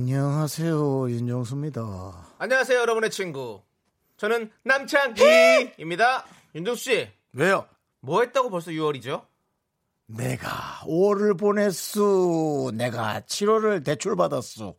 안녕하세요 윤정수입니다. 안녕하세요, 여러분의 친구. 저는 남창희입니다. 윤정수 씨, 왜요? 뭐 했다고 벌써 6월이죠? 내가 5월을 보냈수. 내가 7월을 대출받았수.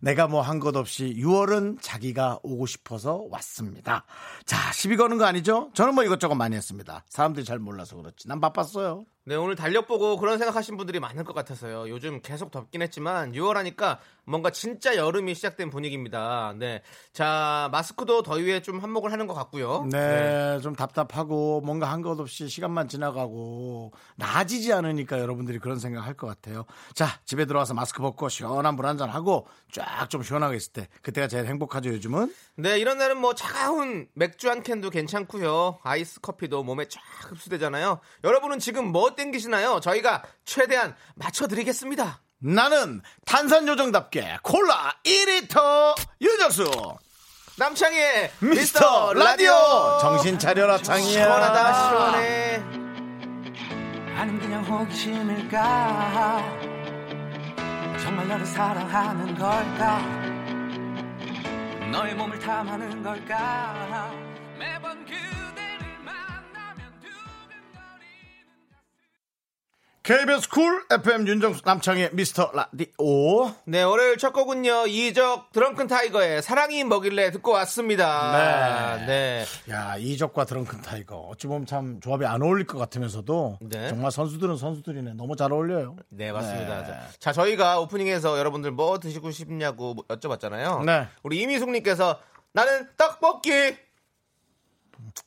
내가 뭐 한 것 없이 6월은 자기가 오고 싶어서 왔습니다. 자, 시비 거는 거 아니죠? 저는 뭐 이것저것 많이 했습니다. 사람들이 잘 몰라서 그렇지. 난 바빴어요. 네, 오늘 달력 보고 그런 생각하신 분들이 많을 것 같아서요. 요즘 계속 덥긴 했지만 6월 하니까 뭔가 진짜 여름이 시작된 분위기입니다. 네. 자, 마스크도 더위에 좀 한몫을 하는 것 같고요. 네, 좀 답답하고 뭔가 한 것 없이 시간만 지나가고 나아지지 않으니까 여러분들이 그런 생각 할 것 같아요. 자, 집에 들어와서 마스크 벗고 시원한 물 한잔 하고 쫙 좀 시원하게 있을 때 그때가 제일 행복하죠, 요즘은. 네, 이런 날은 뭐 차가운 맥주 한 캔도 괜찮고요. 아이스 커피도 몸에 쫙 흡수되잖아요. 여러분은 지금 뭐 땡기시나요? 저희가 최대한 맞춰 드리겠습니다. 나는 탄산 요정답게 콜라 2리터. 윤정수. 남창희의 미스터 라디오. 정신 차려라 창희야. 시원하다 시원해. 나는 그냥 호기심일까? 정말 너를 사랑하는 걸까? 너의 몸을 탐하는 걸까 KBS 쿨 FM 윤정수 남창희의 미스터 라디오 네, 월요일 첫 곡은요, 이적 드렁큰 타이거의 사랑이 뭐길래 듣고 왔습니다. 네. 네. 야 이적과 드렁큰 타이거 어찌 보면 참 조합이 안 어울릴 것 같으면서도 네. 정말 선수들은 선수들이네 너무 잘 어울려요 네, 맞습니다. 네. 자, 저희가 오프닝에서 여러분들 뭐 드시고 싶냐고 여쭤봤잖아요. 네. 우리 이미숙님께서 나는 떡볶이!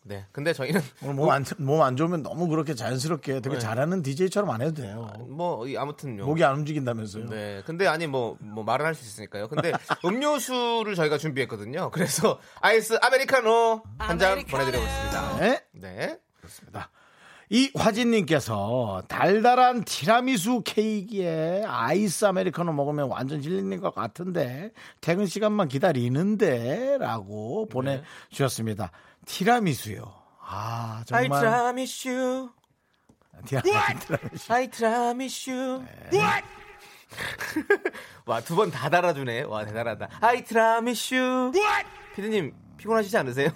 네, 근데 저희는 오늘 몸안몸안 좋으면 너무 그렇게 자연스럽게 되게 네. 잘하는 DJ처럼 안 해도 돼요 뭐, 이 아무튼요. 목이 안 움직인다면서요 네. 근데 아니 뭐, 뭐 말은 할 수 있으니까요. 근데 음료수를 저희가 준비했거든요. 그래서 아이스 아메리카노 한 잔 보내드리고 있습니다. 네. 네. 그렇습니다. 이 화진님께서 달달한 티라미수 케이크에 아이스 아메리카노 먹으면 완전 질리는 것 같은데 퇴근 시간만 기다리는데라고 보내주셨습니다. 티라미수요. 아 정말 promise you. 티라미수. I promise you. 와, 두 번 다 달아주네. 와, 대단하다. I promise you. 피디님, 피곤하시지 않으세요?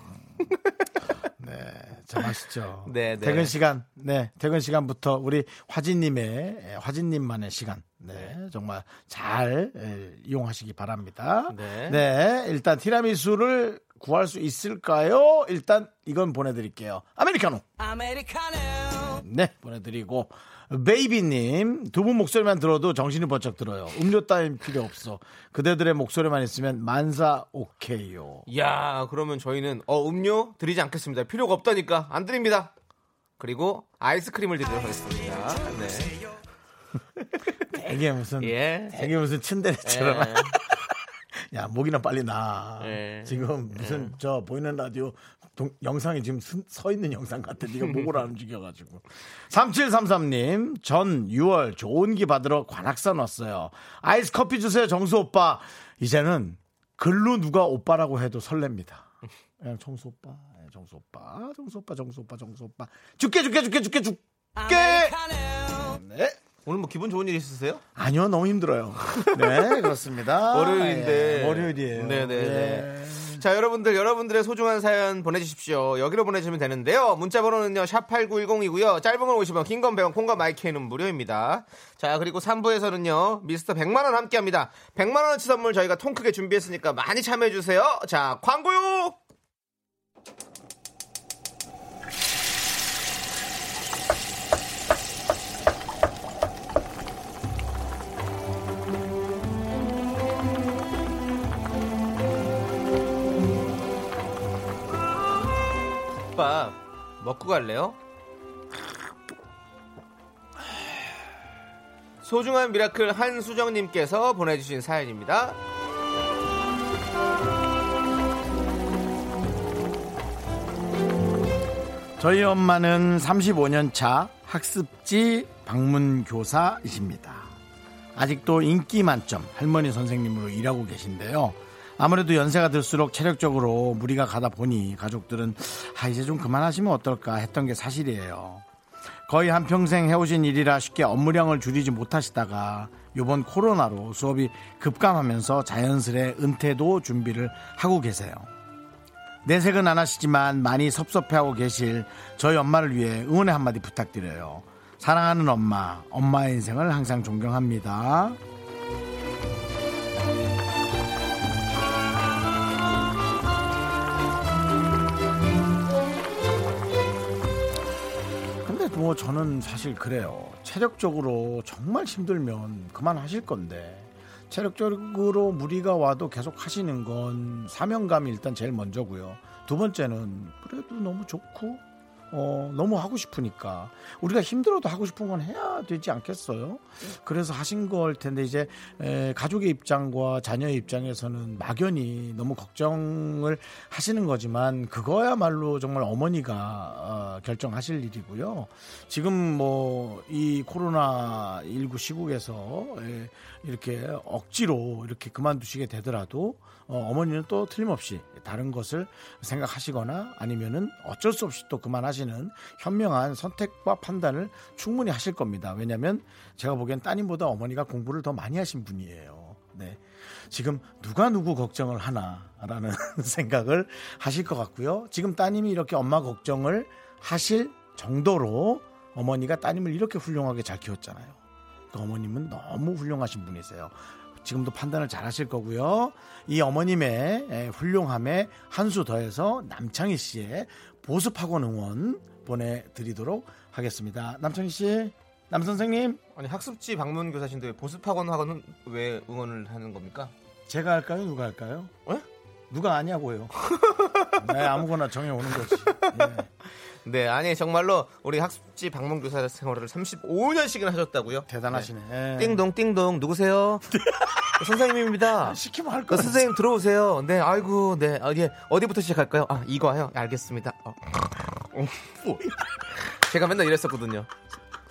참 맛있죠. 네, 네. 퇴근 시간, 네, 퇴근 시간부터 우리 화진님의 에, 화진님만의 시간, 네, 정말 잘 에, 이용하시기 바랍니다. 네. 네, 일단 티라미수를 구할 수 있을까요? 일단 이건 보내드릴게요. 아메리카노. 아메리카노 네, 보내드리고 베이비님 두 분 목소리만 들어도 정신이 번쩍 들어요. 음료 따윈 필요 없어. 그대들의 목소리만 있으면 만사 오케이요. 야 그러면 저희는, 어, 음료 드리지 않겠습니다. 필요가 없다니까. 안 드립니다. 그리고 아이스크림을 드리도록 하겠습니다. 네. 되게 무슨 예. 되게 무슨 츤데레처럼. 예. 야 목이나 빨리 나. 예. 지금 무슨 저 보이는 라디오 동- 영상이 지금 서- 서 있는 영상 같아. 네가 목을 안 움직여가지고. 3733님 전 6월 좋은 기 받으러 관악산 왔어요. 아이스 커피 주세요 정수 오빠. 이제는 글로 누가 오빠라고 해도 설렙니다. 그냥 정수 오빠, 예, 정수 오빠, 정수 오빠, 정수 오빠, 정수 오빠. 죽게 죽게 죽게 죽게 죽게. 네. 오늘 뭐 기분 좋은 일 있으세요? 아니요, 너무 힘들어요. 네, 그렇습니다. 월요일인데. 예, 월요일이에요. 네네 네. 예. 자, 여러분들, 여러분들의 소중한 사연 보내주십시오. 여기로 보내주시면 되는데요. 문자 번호는요, 샵8910이고요. 짧은 건 50원, 긴 건 100원, 콩과 마이크는 무료입니다. 자, 그리고 3부에서는요, 미스터 100만원 함께 합니다. 100만원어치 선물 저희가 통 크게 준비했으니까 많이 참여해주세요. 자, 광고요! 김밥 먹고 갈래요? 소중한 미라클 한수정님께서 보내주신 사연입니다. 저희 엄마는 35년 차 학습지 방문 교사이십니다. 아직도 인기 만점 할머니 선생님으로 일하고 계신데요. 아무래도 연세가 들수록 체력적으로 무리가 가다 보니 가족들은 아 이제 좀 그만하시면 어떨까 했던 게 사실이에요. 거의 한평생 해오신 일이라 쉽게 업무량을 줄이지 못하시다가 이번 코로나로 수업이 급감하면서 자연스레 은퇴도 준비를 하고 계세요. 내색은 안 하시지만 많이 섭섭해하고 계실 저희 엄마를 위해 응원의 한마디 부탁드려요. 사랑하는 엄마, 엄마의 인생을 항상 존경합니다. 뭐 저는 사실 그래요. 체력적으로 정말 힘들면 그만하실 건데 체력적으로 무리가 와도 계속 하시는 건 사명감이 일단 제일 먼저고요. 두 번째는 그래도 너무 좋고 어, 너무 하고 싶으니까 우리가 힘들어도 하고 싶은 건 해야 되지 않겠어요? 그래서 하신 걸 텐데 이제 에, 가족의 입장과 자녀의 입장에서는 막연히 너무 걱정을 하시는 거지만 그거야말로 정말 어머니가 어, 결정하실 일이고요. 지금 뭐 이 코로나 19 시국에서 에, 이렇게 억지로 이렇게 그만두시게 되더라도 어, 어머니는 또 틀림없이 다른 것을 생각하시거나 아니면은 어쩔 수 없이 또 그만하시는 현명한 선택과 판단을 충분히 하실 겁니다. 왜냐하면 제가 보기엔 따님보다 어머니가 공부를 더 많이 하신 분이에요. 네. 지금 누가 누구 걱정을 하나라는 생각을 하실 것 같고요. 지금 따님이 이렇게 엄마 걱정을 하실 정도로 어머니가 따님을 이렇게 훌륭하게 잘 키웠잖아요. 그 어머님은 너무 훌륭하신 분이세요. 지금도 판단을 잘 하실 거고요. 이 어머님의 에, 훌륭함에 한 수 더해서 남창희 씨의 보습학원 응원 보내드리도록 하겠습니다. 남창희 씨, 남 선생님, 아니 학습지 방문 교사신데 왜 보습학원 학원은 왜 응원을 하는 겁니까? 제가 할까요? 누가 할까요? 에? 누가 아냐고요? 네, 아무거나 정해 오는 거지. 예. 네, 아니 정말로 우리 학습지 방문 교사 생활을 35년씩이나 하셨다고요? 대단하시네. 예. 띵동 띵동 누구세요? 선생님입니다. 시키면 할 어, 거야. 선생님 들어오세요. 네, 아이고, 네, 아, 예, 어디부터 시작할까요? 아, 이거요. 알겠습니다. 어. 어, 제가 맨날 이랬었거든요.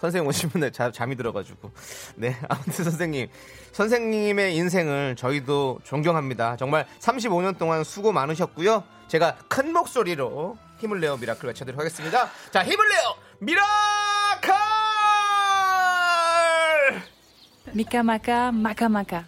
선생님 오시면 날 자, 잠이 들어가지고. 네, 아무튼 선생님, 선생님의 인생을 저희도 존경합니다. 정말 35년 동안 수고 많으셨고요. 제가 큰 목소리로 힘을 내어 미라클 외쳐드리도록 하겠습니다. 자, 힘을 내어 미라클! 미카마카 마카마카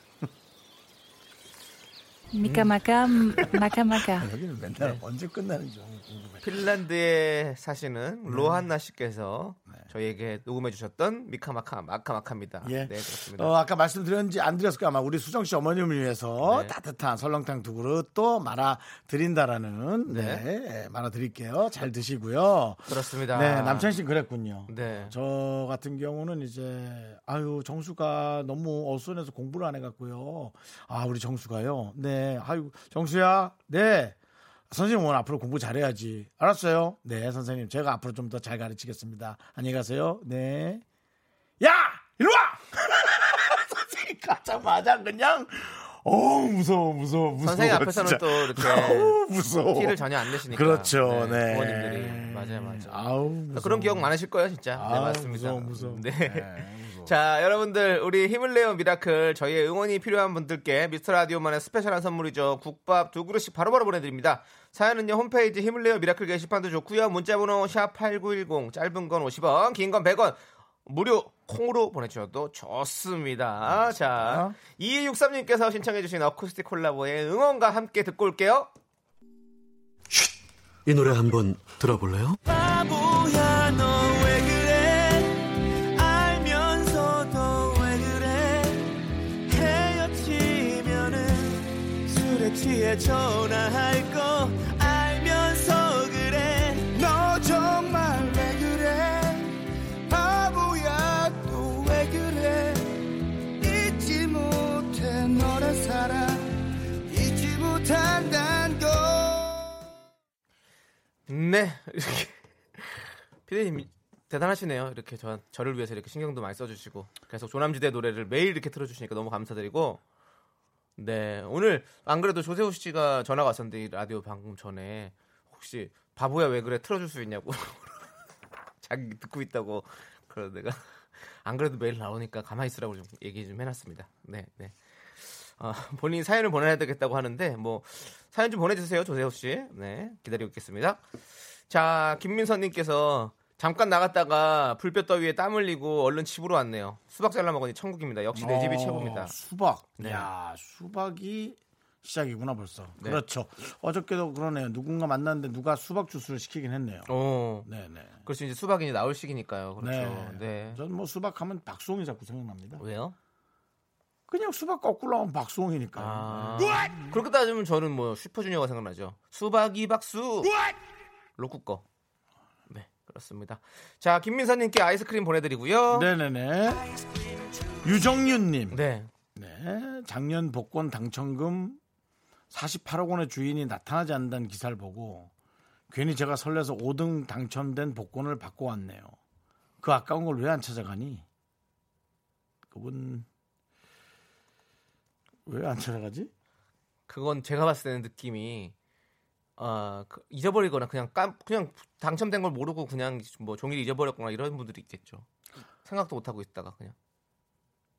미카마카 마카마카 여기는 맨날 언제 끝나는지 궁금해. 핀란드에 사시는 로한나 씨께서 저희에게 녹음해 주셨던 미카마카 마카마카입니다. 예. 네, 그렇습니다. 어, 아까 말씀드렸는지 안 드렸을 거야. 아마 우리 수정 씨 어머님을 위해서 네. 따뜻한 설렁탕 두 그릇 또 말아 드린다라는 네, 네. 말아 드릴게요. 잘 드시고요. 그렇습니다. 네, 남창희 씨는 그랬군요. 네. 저 같은 경우는 이제 아유 정수가 너무 어수선해서 공부를 안 해 갖고요. 아 우리 정수가요. 네, 아유 정수야, 네. 선생님 오늘 앞으로 공부 잘해야지. 알았어요. 네, 선생님 제가 앞으로 좀 더 잘 가르치겠습니다. 안녕히 가세요. 네. 야, 일로 와. 선생님 가자마자 그냥 어 무서워 무서워 무서워. 선생님 앞에서는 진짜. 또 이렇게 아우, 무서워. 티를 전혀 안 내시니까. 그렇죠. 네. 부모님들이 맞아요, 맞아요. 아우 무서워. 그런 기억 많으실 거예요, 진짜. 네, 아, 맞습니다. 무서워 무서워. 네. 무서워. 자, 여러분들, 우리 힘을 내요 미라클, 저희의 응원이 필요한 분들께 미스터 라디오만의 스페셜한 선물이죠. 국밥 두 그릇씩 바로바로 보내드립니다. 사연은요, 홈페이지 힘을 내요 미라클 게시판도 좋고요 문자번호 샵 8910, 짧은 건 50원, 긴 건 100원, 무료 콩으로 보내주셔도 좋습니다. 자, 2263님께서 신청해주신 어쿠스틱 콜라보의 응원과 함께 듣고 올게요. 이 노래 한번 들어볼래요? 바보야 너왜 그래 알면서도 왜 그래 헤어지면은 술에 취해 전화할 거 네. 이렇게 피디님 대단하시네요. 이렇게 저, 저를 위해서 이렇게 신경도 많이 써주시고 계속 조남지대 노래를 매일 이렇게 틀어주시니까 너무 감사드리고 네 오늘 안 그래도 조세호 씨가 전화가 왔었는데 이 라디오 방금 전에 혹시 바보야 왜 그래 틀어줄 수 있냐고 자기 듣고 있다고 그러 내가 안 그래도 매일 나오니까 가만히 있으라고 좀 얘기 좀 해놨습니다. 네, 네. 아, 본인이 사연을 보내야 되겠다고 하는데 뭐 사연 좀 보내주세요, 조세호 씨. 네, 기다리고 있겠습니다. 자, 김민선님께서 잠깐 나갔다가 불볕 더위에 땀 흘리고 얼른 집으로 왔네요. 수박 잘라 먹으니 천국입니다. 역시 내 집이 어, 최고입니다. 수박. 네. 야, 수박이 시작이구나 벌써. 네. 그렇죠. 어저께도 그러네요. 누군가 만났는데 누가 수박 주스를 시키긴 했네요. 어, 네, 네. 그렇죠. 이제 수박이 이제 나올 시기니까요. 그렇죠. 네. 네. 전뭐 수박하면 박수홍이 자꾸 생각납니다. 왜요? 그냥 수박 거꾸로 하면 박수홍이니까. 아. 그렇게 따지면 저는 뭐 슈퍼주니어가 생각나죠. 수박이 박수. 로쿠 거. 네, 그렇습니다. 자, 김민서님께 아이스크림 보내드리고요. 네네네. 유정윤님. 네. 네. 작년 복권 당첨금 48억 원의 주인이 나타나지 않는다는 기사를 보고 괜히 제가 설레서 5등 당첨된 복권을 받고 왔네요. 그 아까운 걸 왜 안 찾아가니? 그분 왜 안 찾아가지? 그건 제가 봤을 때는 느낌이 어, 그 잊어버리거나 그냥 깜 그냥 당첨된 걸 모르고 그냥 뭐 종이를 잊어버렸거나 이런 분들이 있겠죠. 생각도 못 하고 있다가 그냥.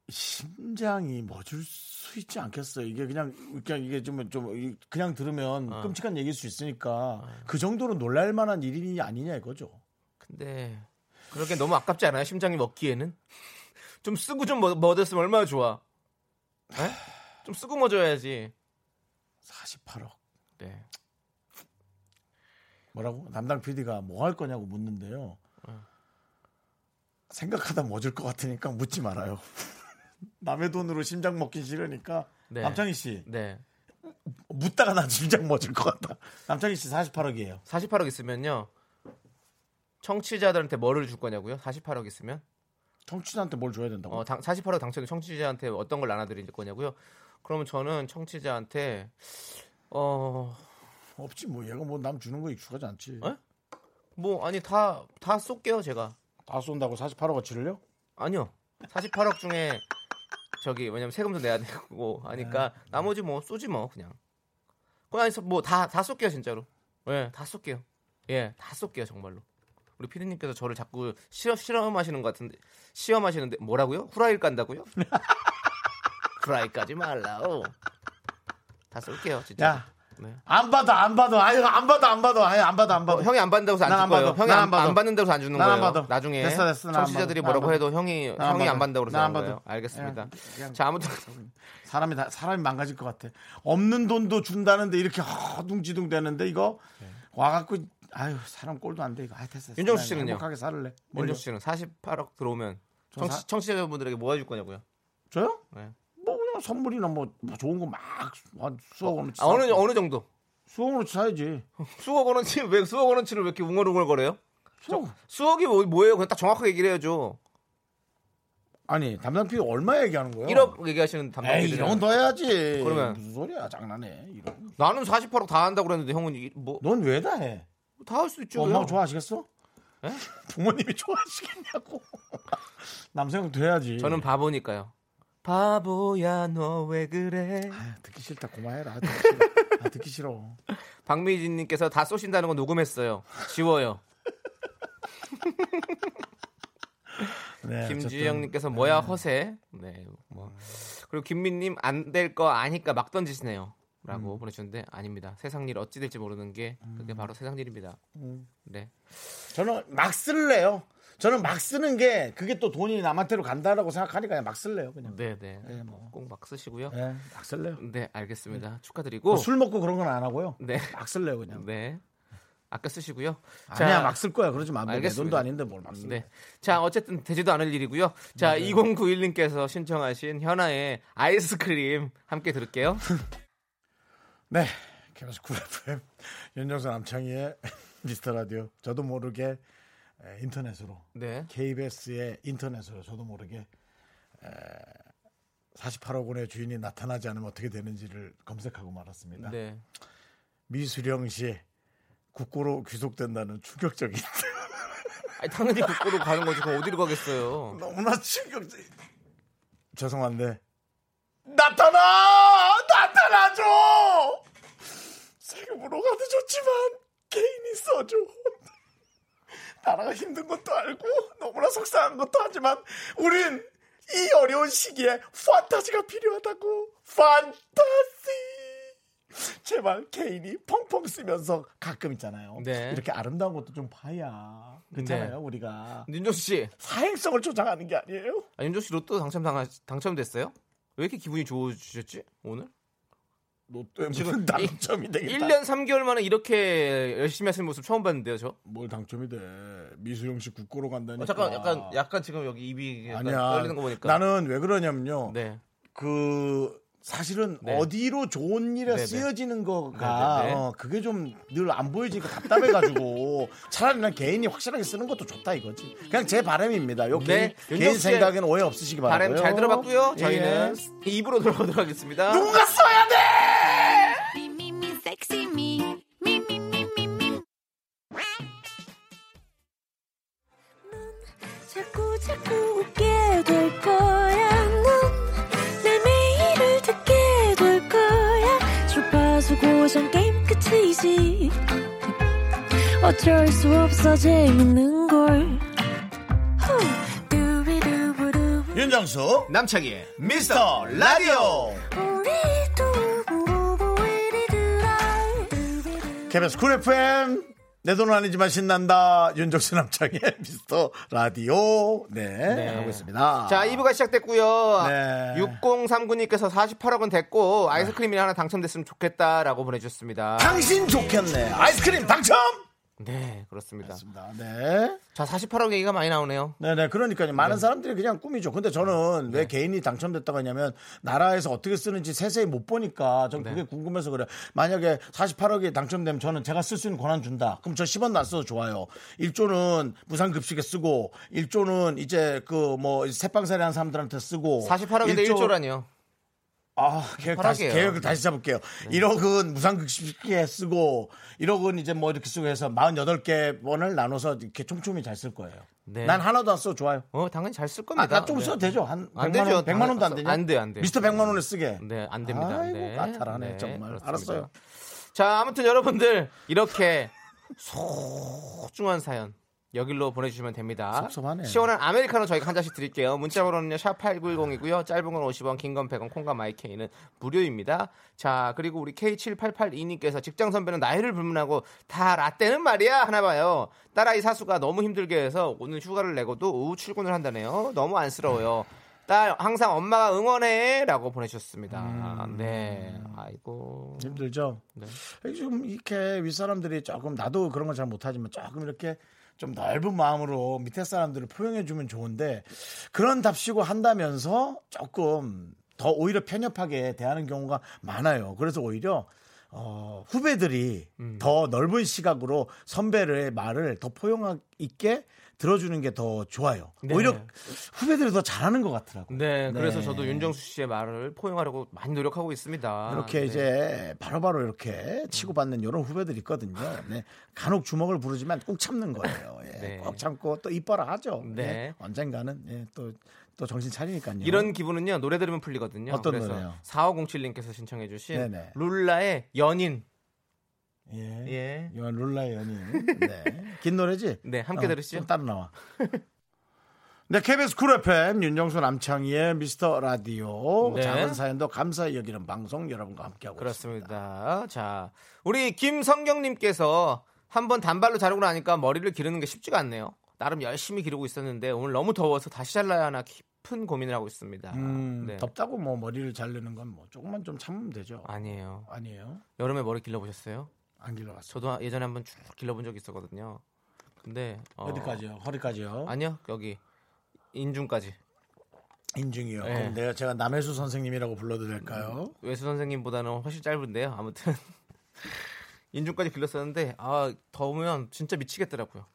심장이 멎을 수 있지 않겠어요. 이게 그냥 그냥 이게 좀 좀 그냥 들으면 어. 끔찍한 얘기일 수 있으니까 그 정도로 놀랄 만한 일이 아니냐 이거죠. 근데 그렇게 너무 아깝지 않아요? 심장이 먹기에는 좀 쓰고 좀 뭐- 멎었으면 얼마나 좋아. 에? 좀 쓰고 멎어야지. 48억. 네. 뭐라고? 담당 PD가 뭐 할 거냐고 묻는데요. 어. 생각하다 멎을 것 같으니까 묻지 말아요. 남의 돈으로 심장 먹기 싫으니까 네. 남창희 씨 네. 묻다가 나 심장 멎을 것 같다. 남창희 씨 48억이에요. 48억 있으면요. 청취자들한테 뭐를 줄 거냐고요? 48억 있으면? 청취자한테 뭘 줘야 된다고? 어, 당, 48억 당첨된 청취자한테 어떤 걸 나눠드릴 거냐고요? 그러면 저는 청취자한테 어, 없지 뭐 얘가 뭐 남 주는 거 익숙하지 않지. 어? 뭐 아니 다 다 쏠게요, 제가. 다 쏜다고 48억 어치를요? 아니요. 48억 중에 저기 왜냐면 세금도 내야 되고 하니까 네. 나머지 뭐 쏘지 뭐 그냥. 그냥 뭐다 다 쏠게요 진짜로. 예, 다 쏠게요. 예, 다 쏠게요 정말로. 우리 피디님께서 저를 자꾸 실험 실험하시는 것 같은데 시험하시는데 뭐라고요? 후라이를 깐다고요? 후라이까지 말라오. 다 쏠게요 진짜. 야, 네. 안 받아, 안 받아. 아유, 안 받아, 안 받아. 아유, 안 받아, 안 받아. 어, 형이 안 받는다고 해서 난안 안줄 거예요. 형이 안. 안 받는다고 해서 안 주는 거예요. 받아. 나중에 됐어, 됐어. 청취자들이. 뭐라고 해도. 형이 형이 안 받아. 받는다고 난안 한 거예요. 알겠습니다. 그냥- 그냥- 자 아무튼 사람이 다 사람이 망가질 것 같아. 없는 돈도 준다는데 이렇게 허둥지둥 되는데 이거 와갖고 아유 사람 꼴도 안 돼 이거. 아 됐어. 윤정수 씨는요? 행복하게 살래. 윤정 씨는 48억 들어오면 저 청취, 사- 청취자분들에게 뭐 해줄 거냐고요? 저요? 네. 뭐 선물이나 뭐, 뭐 좋은 거막 수억 원어치 아, 어느 사고. 어느 정도? 수억 원어치 사야지. 수억 원어치 왜 수억 원어치를 왜 이렇게 웅얼웅얼 거려요? 수억. 수억이 뭐, 뭐예요? 그냥 딱 정확하게 얘기를 해야죠. 아니 담당 PD 얼마 얘기하는 거야? 1억 얘기하시는 담당 PD는 1억 더 해야지. 그러면? 무슨 소리야 장난해. 1억. 나는 48억 다 한다고 그랬는데 형은 이- 뭐, 넌 왜 다 해? 다 할 수 있죠. 엄마가 형. 좋아하시겠어? 에? 부모님이 좋아하시겠냐고. 남성도 해야지. 저는 바보니까요. 바보야 너 왜 그래? 아, 듣기 싫다 그만해라. 듣기 싫어. 아, 듣기 싫어. 박미진님께서 다 쏘신다는 거 녹음했어요. 지워요. 네, 김주영님께서 뭐야 허세. 네, 뭐 그리고 김민님 안 될 거 아니까 막 던지시네요. 음. 라고 보내주셨는데 아닙니다. 세상 일 어찌 될지 모르는 게 그게 바로 세상 일입니다. 음. 네. 저는 막 쓸래요. 저는 막 쓰는 게 그게 또 돈이 남한테로 간다라고 생각하니까 그냥 막 쓸래요. 그냥. 네, 네. 네, 뭐. 꼭막 쓰시고요. 네, 막 쓸래요. 네, 알겠습니다. 뭐 축하드리고 술 먹고 그런 건 안 하고요. 네. 막 쓸래요 그냥. 네. 아껴 쓰시고요. 아니야 막 쓸 거야. 그러지 마. 네 알겠습니다. 돈도 아닌데 뭘 막 쓸래. 네. 자, 어쨌든 되지도 않을 일이고요. 자, 네. 2091님께서 신청하신 현아의 아이스크림 함께 들을게요. 네. KBS 쿨 FM 윤정수 남창희의 미스터 라디오. 저도 모르게 에, 인터넷으로 네. KBS의 인터넷으로 저도 모르게 48억 원의 주인이 나타나지 않으면 어떻게 되는지를 검색하고 말았습니다. 네. 미수령 씨 국고로 귀속된다는 충격적인 아니, 당연히 국고로 가는 거지. 그럼 어디로 가겠어요? 너무나 충격적. 죄송한데 나타나 나타나줘. 세금으로 가도 좋지만 개인이 써줘. 나라가 힘든 것도 알고 너무나 속상한 것도 하지만 우린 이 어려운 시기에 판타지가 필요하다고. 판타지! 제발 개인이 펑펑 쓰면서 가끔 있잖아요. 네. 이렇게 아름다운 것도 좀 봐야 그렇잖아요 우리가. 윤정수 씨, 사행성을 조장하는 게 아니에요? 아, 윤정수 씨 로또 당첨 당 당첨됐어요? 왜 이렇게 기분이 좋으셨지 오늘? 로또에 지금 무슨 당첨이 되겠다 1년 3개월 만에 이렇게 열심히 하시는 모습 처음 봤는데요, 저. 뭘 당첨이 돼 미수영 씨 국고로 간다니까 어, 잠깐, 약간, 약간 지금 여기 입이 약간 아니야 떨리는 거 보니까. 나는 왜 그러냐면요 네. 그 사실은 네. 어디로 좋은 일에 네네. 쓰여지는 거가 네네네. 어, 그게 좀 늘 안 보여지니까 답답해가지고 차라리 난 개인이 확실하게 쓰는 것도 좋다 이거지. 그냥 제 바람입니다. 요 네, 개인, 개인 생각에는 오해 없으시기 바라고요. 바람 잘 들어봤고요. 예. 저희는 입으로 돌아오도록 하겠습니다. 누군가 써야 돼. 어쩔 수 없어 재밌는 걸. 윤정수 남창희의 미스터 라디오. KBS 쿨 FM 내 돈 아니지만 신난다 윤정수 남창희의 미스터 라디오 네, 네. 하고 있습니다. 자, 2부가 시작됐고요. 네. 6039님께서 48억 원 됐고 아이스크림이 하나 당첨됐으면 좋겠다라고 보내주셨습니다. 당신 좋겠네 아이스크림 당첨. 네, 그렇습니다. 맞습니다. 네. 자, 48억 얘기가 많이 나오네요. 네네 그러니까요 많은 사람들이 그냥 꿈이죠 근데 저는 왜 개인이 당첨됐다고 하냐면 나라에서 어떻게 쓰는지 세세히 못 보니까 전 그게 궁금해서 그래 만약에 48억이 당첨되면 저는 제가 쓸 수 있는 권한 준다 그럼 저 10원 안 써도 좋아요 1조는 무상급식에 쓰고 1조는 이제 그 뭐 새빵살이 하는 사람들한테 쓰고 48억인데 1조 1조라니요. 아, 계획 다시. 계획을 다시 잡을게요. 1억 은 무상급식에 쓰고, 1억 은 이제 뭐 이렇게 쓰고 해서 48개 원을 나눠서 이렇게 촘촘히 잘 쓸 거예요. 네. 난 하나도 안 써, 좋아요. 어, 당연히 잘쓸 아, 겁니다. 나좀 네. 써도 되죠? 한안 100만 되죠. 원, 100만 원도 안 되냐? 안 돼요, 안 돼요. 미스터 100만 원을 쓰게. 네, 안 됩니다. 아이고, 네. 까탈하네, 네, 정말. 그렇습니다. 알았어요. 자, 아무튼 여러분들 이렇게 소중한 사연 여길로 보내주시면 됩니다. 섭섭하네. 시원한 아메리카노 저희가 한 잔씩 드릴게요. 문자번호는요 샵 #8910이고요. 짧은 건 50원, 긴 건 100원, 콩과 마이케이는 무료입니다. 자, 그리고 우리 K7882님께서 직장 선배는 나이를 불문하고 다 라떼는 말이야 하나 봐요. 딸아이 사수가 너무 힘들게 해서 오늘 휴가를 내고도 오후 출근을 한다네요. 너무 안쓰러워요. 딸 항상 엄마가 응원해라고 보내주셨습니다. 네, 아이고. 힘들죠? 네. 좀 이렇게 윗 사람들이 조금 나도 그런 걸잘 못하지만 조금 이렇게 좀 넓은 마음으로 밑에 사람들을 포용해 주면 좋은데 그런 답시고 한다면서 조금 더 오히려 편협하게 대하는 경우가 많아요. 그래서 오히려 어, 후배들이 음. 더 넓은 시각으로 선배의 말을 더 포용 있게 들어주는 게 더 좋아요. 네. 오히려 후배들이 더 잘하는 것 같더라고요. 네, 그래서 네. 저도 윤정수 씨의 말을 포용하려고 많이 노력하고 있습니다. 이렇게 네. 이제 바로바로 이렇게 치고받는 이런 후배들 있거든요. 네. 간혹 주먹을 부르지만 꼭 참는 거예요. 예. 네. 꼭 참고 또 이뻐라 하죠. 네. 예. 언젠가는 예. 또, 또 정신 차리니까요. 이런 기분은요 노래 들으면 풀리거든요. 어떤 그래서 노래요? 4507님께서 신청해주신. 룰라의 연인. 예. 예. 룰라의 연인. 네. 긴 노래지? 네, 함께 어, 들으시죠. 좀 따로 나와. 네, KBS 쿨 FM 윤정수 남창희의 미스터 라디오 네. 작은 사연도 감사히 여기는 방송 여러분과 함께하고 있습니다. 그렇습니다. 자, 우리 김성경님께서 한번 단발로 자르고 나니까 머리를 기르는 게 쉽지가 않네요. 나름 열심히 기르고 있었는데 오늘 너무 더워서 다시 잘라야 하나 깊은 고민을 하고 있습니다. 음, 네. 덥다고 뭐 머리를 자르는 건 뭐 조금만 좀 참으면 되죠. 아니에요. 아니에요. 여름에 머리 길러보셨어요? 안 길러갔어. 저도 예전에 한번 쭉 길러본 적이 있었거든요. 근데 어, 어디까지요? 허리까지요? 아니요 여기 인중까지 인중이요. 네. 그럼 내가 제가 남해수 선생님이라고 불러도 될까요? 외수 선생님보다는 훨씬 짧은데요. 아무튼 인중까지 길렀었는데 아 더우면 진짜 미치겠더라고요.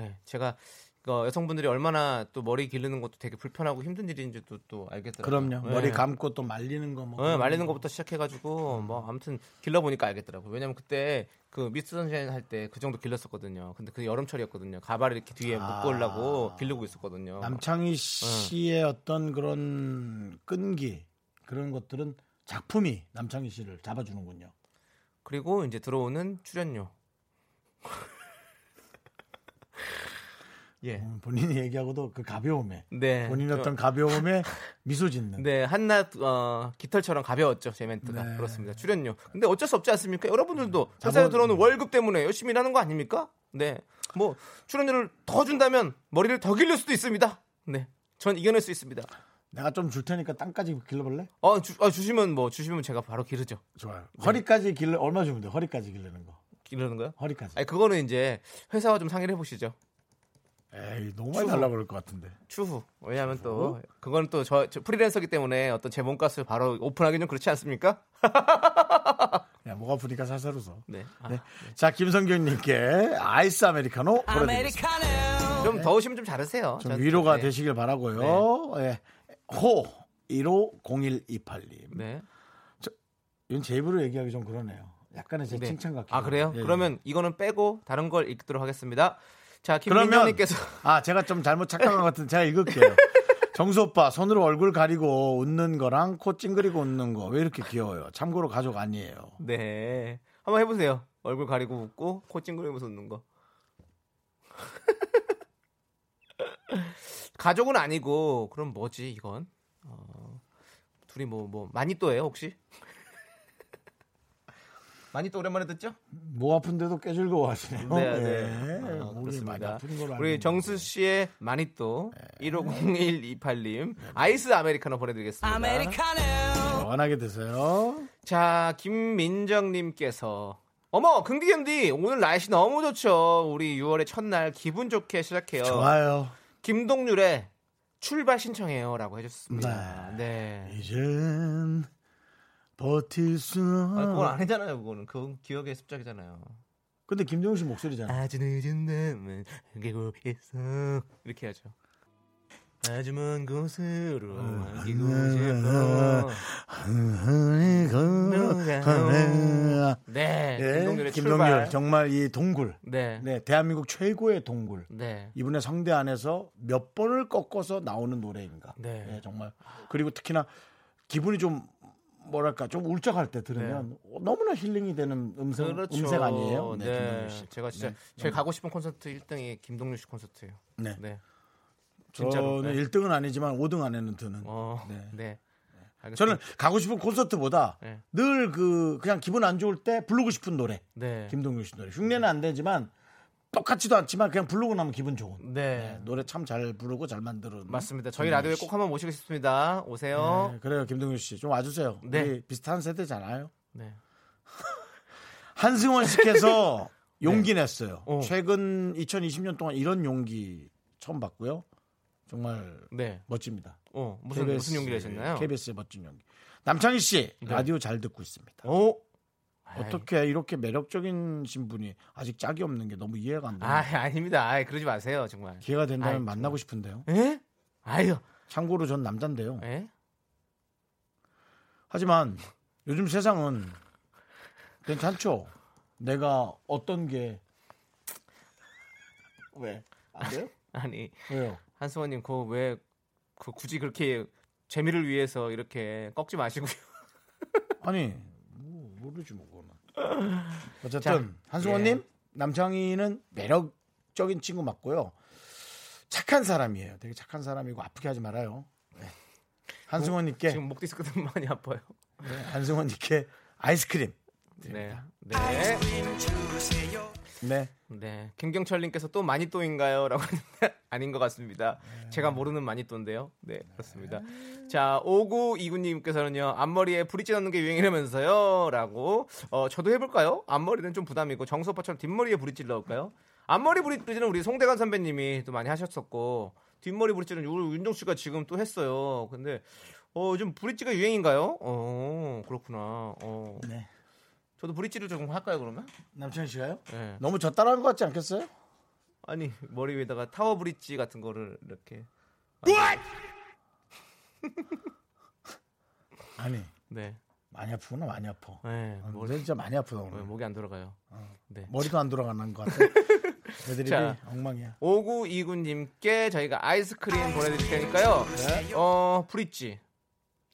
예, 제가 그 여성분들이 얼마나 또 머리 기르는 것도 되게 불편하고 힘든 일인지도 또 알겠더라고요. 그럼요. 예. 머리 감고 또 말리는 거 뭐. 어, 말리는 것부터 시작해가지고 뭐 아무튼 길러 보니까 알겠더라고요. 왜냐면 그때 그 미스 선샤인 할 때 그 정도 길렀었거든요. 근데 그 여름철이었거든요. 가발을 이렇게 뒤에 아. 묶으려고 기르고 있었거든요. 남창희 씨의 어떤 그런 끈기 그런 것들은 작품이 남창희 씨를 잡아주는군요. 그리고 이제 들어오는 출연료. 예. 음, 본인이 얘기하고도 그 가벼움에 네. 본인의 좀- 어떤 가벼움에 미소 짓는. 네, 한낱 어, 깃털처럼 가벼웠죠 제 멘트가 네. 그렇습니다. 출연료. 근데 어쩔 수 없지 않습니까? 여러분들도 자본- 회사에 들어오는 월급 때문에 열심히 일하는 거 아닙니까? 네, 뭐 출연료를 더 준다면 머리를 더 길릴 수도 있습니다. 네, 전 이겨낼 수 있습니다. 내가 좀 줄 테니까 땅까지 길러볼래? 어, 주, 어, 주시면 뭐 주시면 제가 바로 기르죠. 좋아요. 허리까지 길러 얼마 주면 돼? 허리까지 기르는 거. 기르는 거요? 허리까지. 아니 그거는 이제 회사와 좀 상의를 해보시죠. 에이 너무 많이 추후. 달라 그럴 것 같은데. 추후. 왜냐하면 또 그건 또저 프리랜서기 때문에 어떤 제 몸값을 바로 오픈하기 좀 그렇지 않습니까? 야, 목 아프니까 살살 웃어. 네. 아, 네. 자, 김성경님께 아이스 아메리카노 보내드리겠습니다. 좀 더우시면 좀 자르세요. 좀 전- 위로가 네. 되시길 바라고요. 예. 호 150128님. 네. 이건 제 입으로 얘기하기 좀 그러네요. 약간의 제 네. 칭찬 같기도 아 그래요? 하고. 예, 그러면 이거는 빼고 다른 걸 읽도록 하겠습니다. 자, 그러면 김민정님께서 아 제가 좀 잘못 착각한 것 같은 제가 읽을게요. 정수 오빠 손으로 얼굴 가리고 웃는 거랑 코 찡그리고 웃는 거 왜 이렇게 귀여워요? 참고로 가족 아니에요. 네 한번 해보세요. 얼굴 가리고 웃고 코 찡그리면서 웃는 거. 가족은 아니고 그럼 뭐지 이건? 어, 둘이 뭐뭐 많이 또예요 혹시? 많이 또 오랜만에 듣죠? 목 아픈데도 꽤 즐거워하시네요. 네, 네. 예, 아, 목이 많이 그렇습니다. 아픈 우리. 정수 씨의 마니또 네. 150128님 아이스 아메리카노 보내드리겠습니다. 원하게 되세요. 자, 김민정님께서 어머, 긍디 견디 오늘 날씨 너무 좋죠. 우리 6월의 첫날 기분 좋게 시작해요. 좋아요. 김동률의 출발 신청해요라고 해줬습니다. 네. 이젠 버틸 수. 아, 그건 아니잖아요. 그거는 그건 기억의 습작이잖아요. 근데 김동훈 씨 목소리잖아. 아주 늦은 밤은 안기고 있어 이렇게 하죠. 아주 먼 곳으로 안기고 싶어. 네, 예, 김동률의 김동률 출발. 정말 이 동굴. 네, 네, 대한민국 최고의 동굴. 네, 이분의 성대 안에서 몇 번을 꺾어서 나오는 노래인가. 네. 예, 정말. 그리고 특히나 기분이 좀 뭐랄까 좀 울적할 때 들으면 너무나 힐링이 되는 음성 네. 그렇죠. 음색 아니에요? 네, 씨. 제가 진짜 네. 제일 가고 싶은 콘서트 1등이 김동률 씨 콘서트예요. 네. 네, 저는 진짜로. 네. 1등은 아니지만 5등 안에는 드는. 어, 네. 네. 저는 가고 싶은 콘서트보다 네. 늘그 그냥 기분 안 좋을 때 부르고 싶은 노래. 네, 김동률 씨 노래. 흉내는 안 되지만 똑같지도 않지만 그냥 부르고 나면 기분 좋은. 네. 네, 노래 참 잘 부르고 잘 만드는. 맞습니다. 저희 라디오에 꼭 한번 모시고 싶습니다. 오세요. 네, 그래요, 김동률 씨. 좀 와주세요. 네. 우리 비슷한 세대잖아요. 네. 한승원 씨께서 용기 냈어요. 어. 최근 2020년 동안 이런 용기 처음 봤고요. 정말 네. 멋집니다. 어, 무슨 KBS, 무슨 용기를 하셨나요? KBS의 멋진 용기. 남창희 씨 네. 라디오 잘 듣고 있습니다. 오. 어떻게 이렇게 매력적인 신분이 아직 짝이 없는 게 너무 이해가 안 돼요. 아, 아닙니다. 아, 그러지 마세요, 정말. 기회가 된다면 아이, 만나고 싶은데요. 에? 아유. 참고로 전 남잔데요. 에? 하지만 요즘 세상은 괜찮죠. 내가 어떤 게 왜? 안 돼요? 아니, 왜요? 한승원 님, 그거 왜그 굳이 그렇게 재미를 위해서 이렇게 꺾지 마시고요. 아니 뭐, 모르지 뭐. 어쨌든 한승원님 예. 남창희는 매력적인 친구 맞고요. 착한 사람이에요. 되게 착한 사람이고 아프게 하지 말아요. 네. 한승원님께 지금 목 디스크도 많이 아파요. 네, 한승원님께 아이스크림. 네. 네. 네. 네. 김경철님께서 또 마니또인가요? 라고 하는데 아닌 것 같습니다. 제가 모르는 마니또인데요. 네, 그렇습니다. 자, 5929님께서는요, 앞머리에 브릿지 넣는 게 유행이라면서요? 라고. 어, 저도 해볼까요? 앞머리는 좀 부담이고, 정수오빠처럼 뒷머리에 브릿지를 넣을까요? 앞머리 브릿지는 우리 송대관 선배님이 또 많이 하셨었고, 뒷머리 브릿지는 우리 윤종 씨가 지금 또 했어요. 근데, 어, 요즘 브릿지가 유행인가요? 어, 그렇구나. 어. 네. 저도 브릿지를 조금 할까요, 그러면? 남창희 씨가요? 네. 너무 저 따라한 것 같지 않겠어요? 아니 머리 위에다가 타워 브릿지 같은 거를 이렇게 아니 네, 많이 아프구나 많이 아파. 네 어, 머리, 너 진짜 많이 아프다 어, 오늘. 목이 안 돌아가요. 네. 머리도 안 돌아가는 것 같아. 애들이 자. 엉망이야. 5929님께 저희가 아이스크림 보내드릴 테니까요. 어 브릿지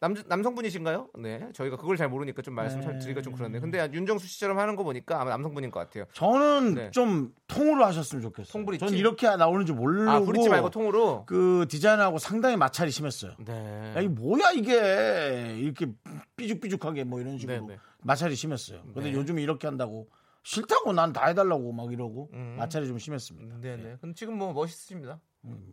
남, 남성분이신가요? 네. 저희가 그걸 잘 모르니까 좀 말씀 네. 드리기가 좀 그렇네요. 근데 윤정수 씨처럼 하는 거 보니까 아마 남성분인 것 같아요. 저는 네. 좀 통으로 하셨으면 좋겠어요. 통 브릿지? 전 이렇게 나오는 줄 모르고 아, 브릿지 말고 통으로? 그 디자인하고 상당히 마찰이 심했어요. 네. 야, 이 뭐야 이게 이렇게 삐죽삐죽하게 뭐 이런 식으로 네, 네. 마찰이 심했어요. 근데 네. 요즘 이렇게 한다고 싫다고 난 다 해달라고 막 이러고 음. 마찰이 좀 심했습니다. 네네. 근데 지금 뭐 멋있으십니다.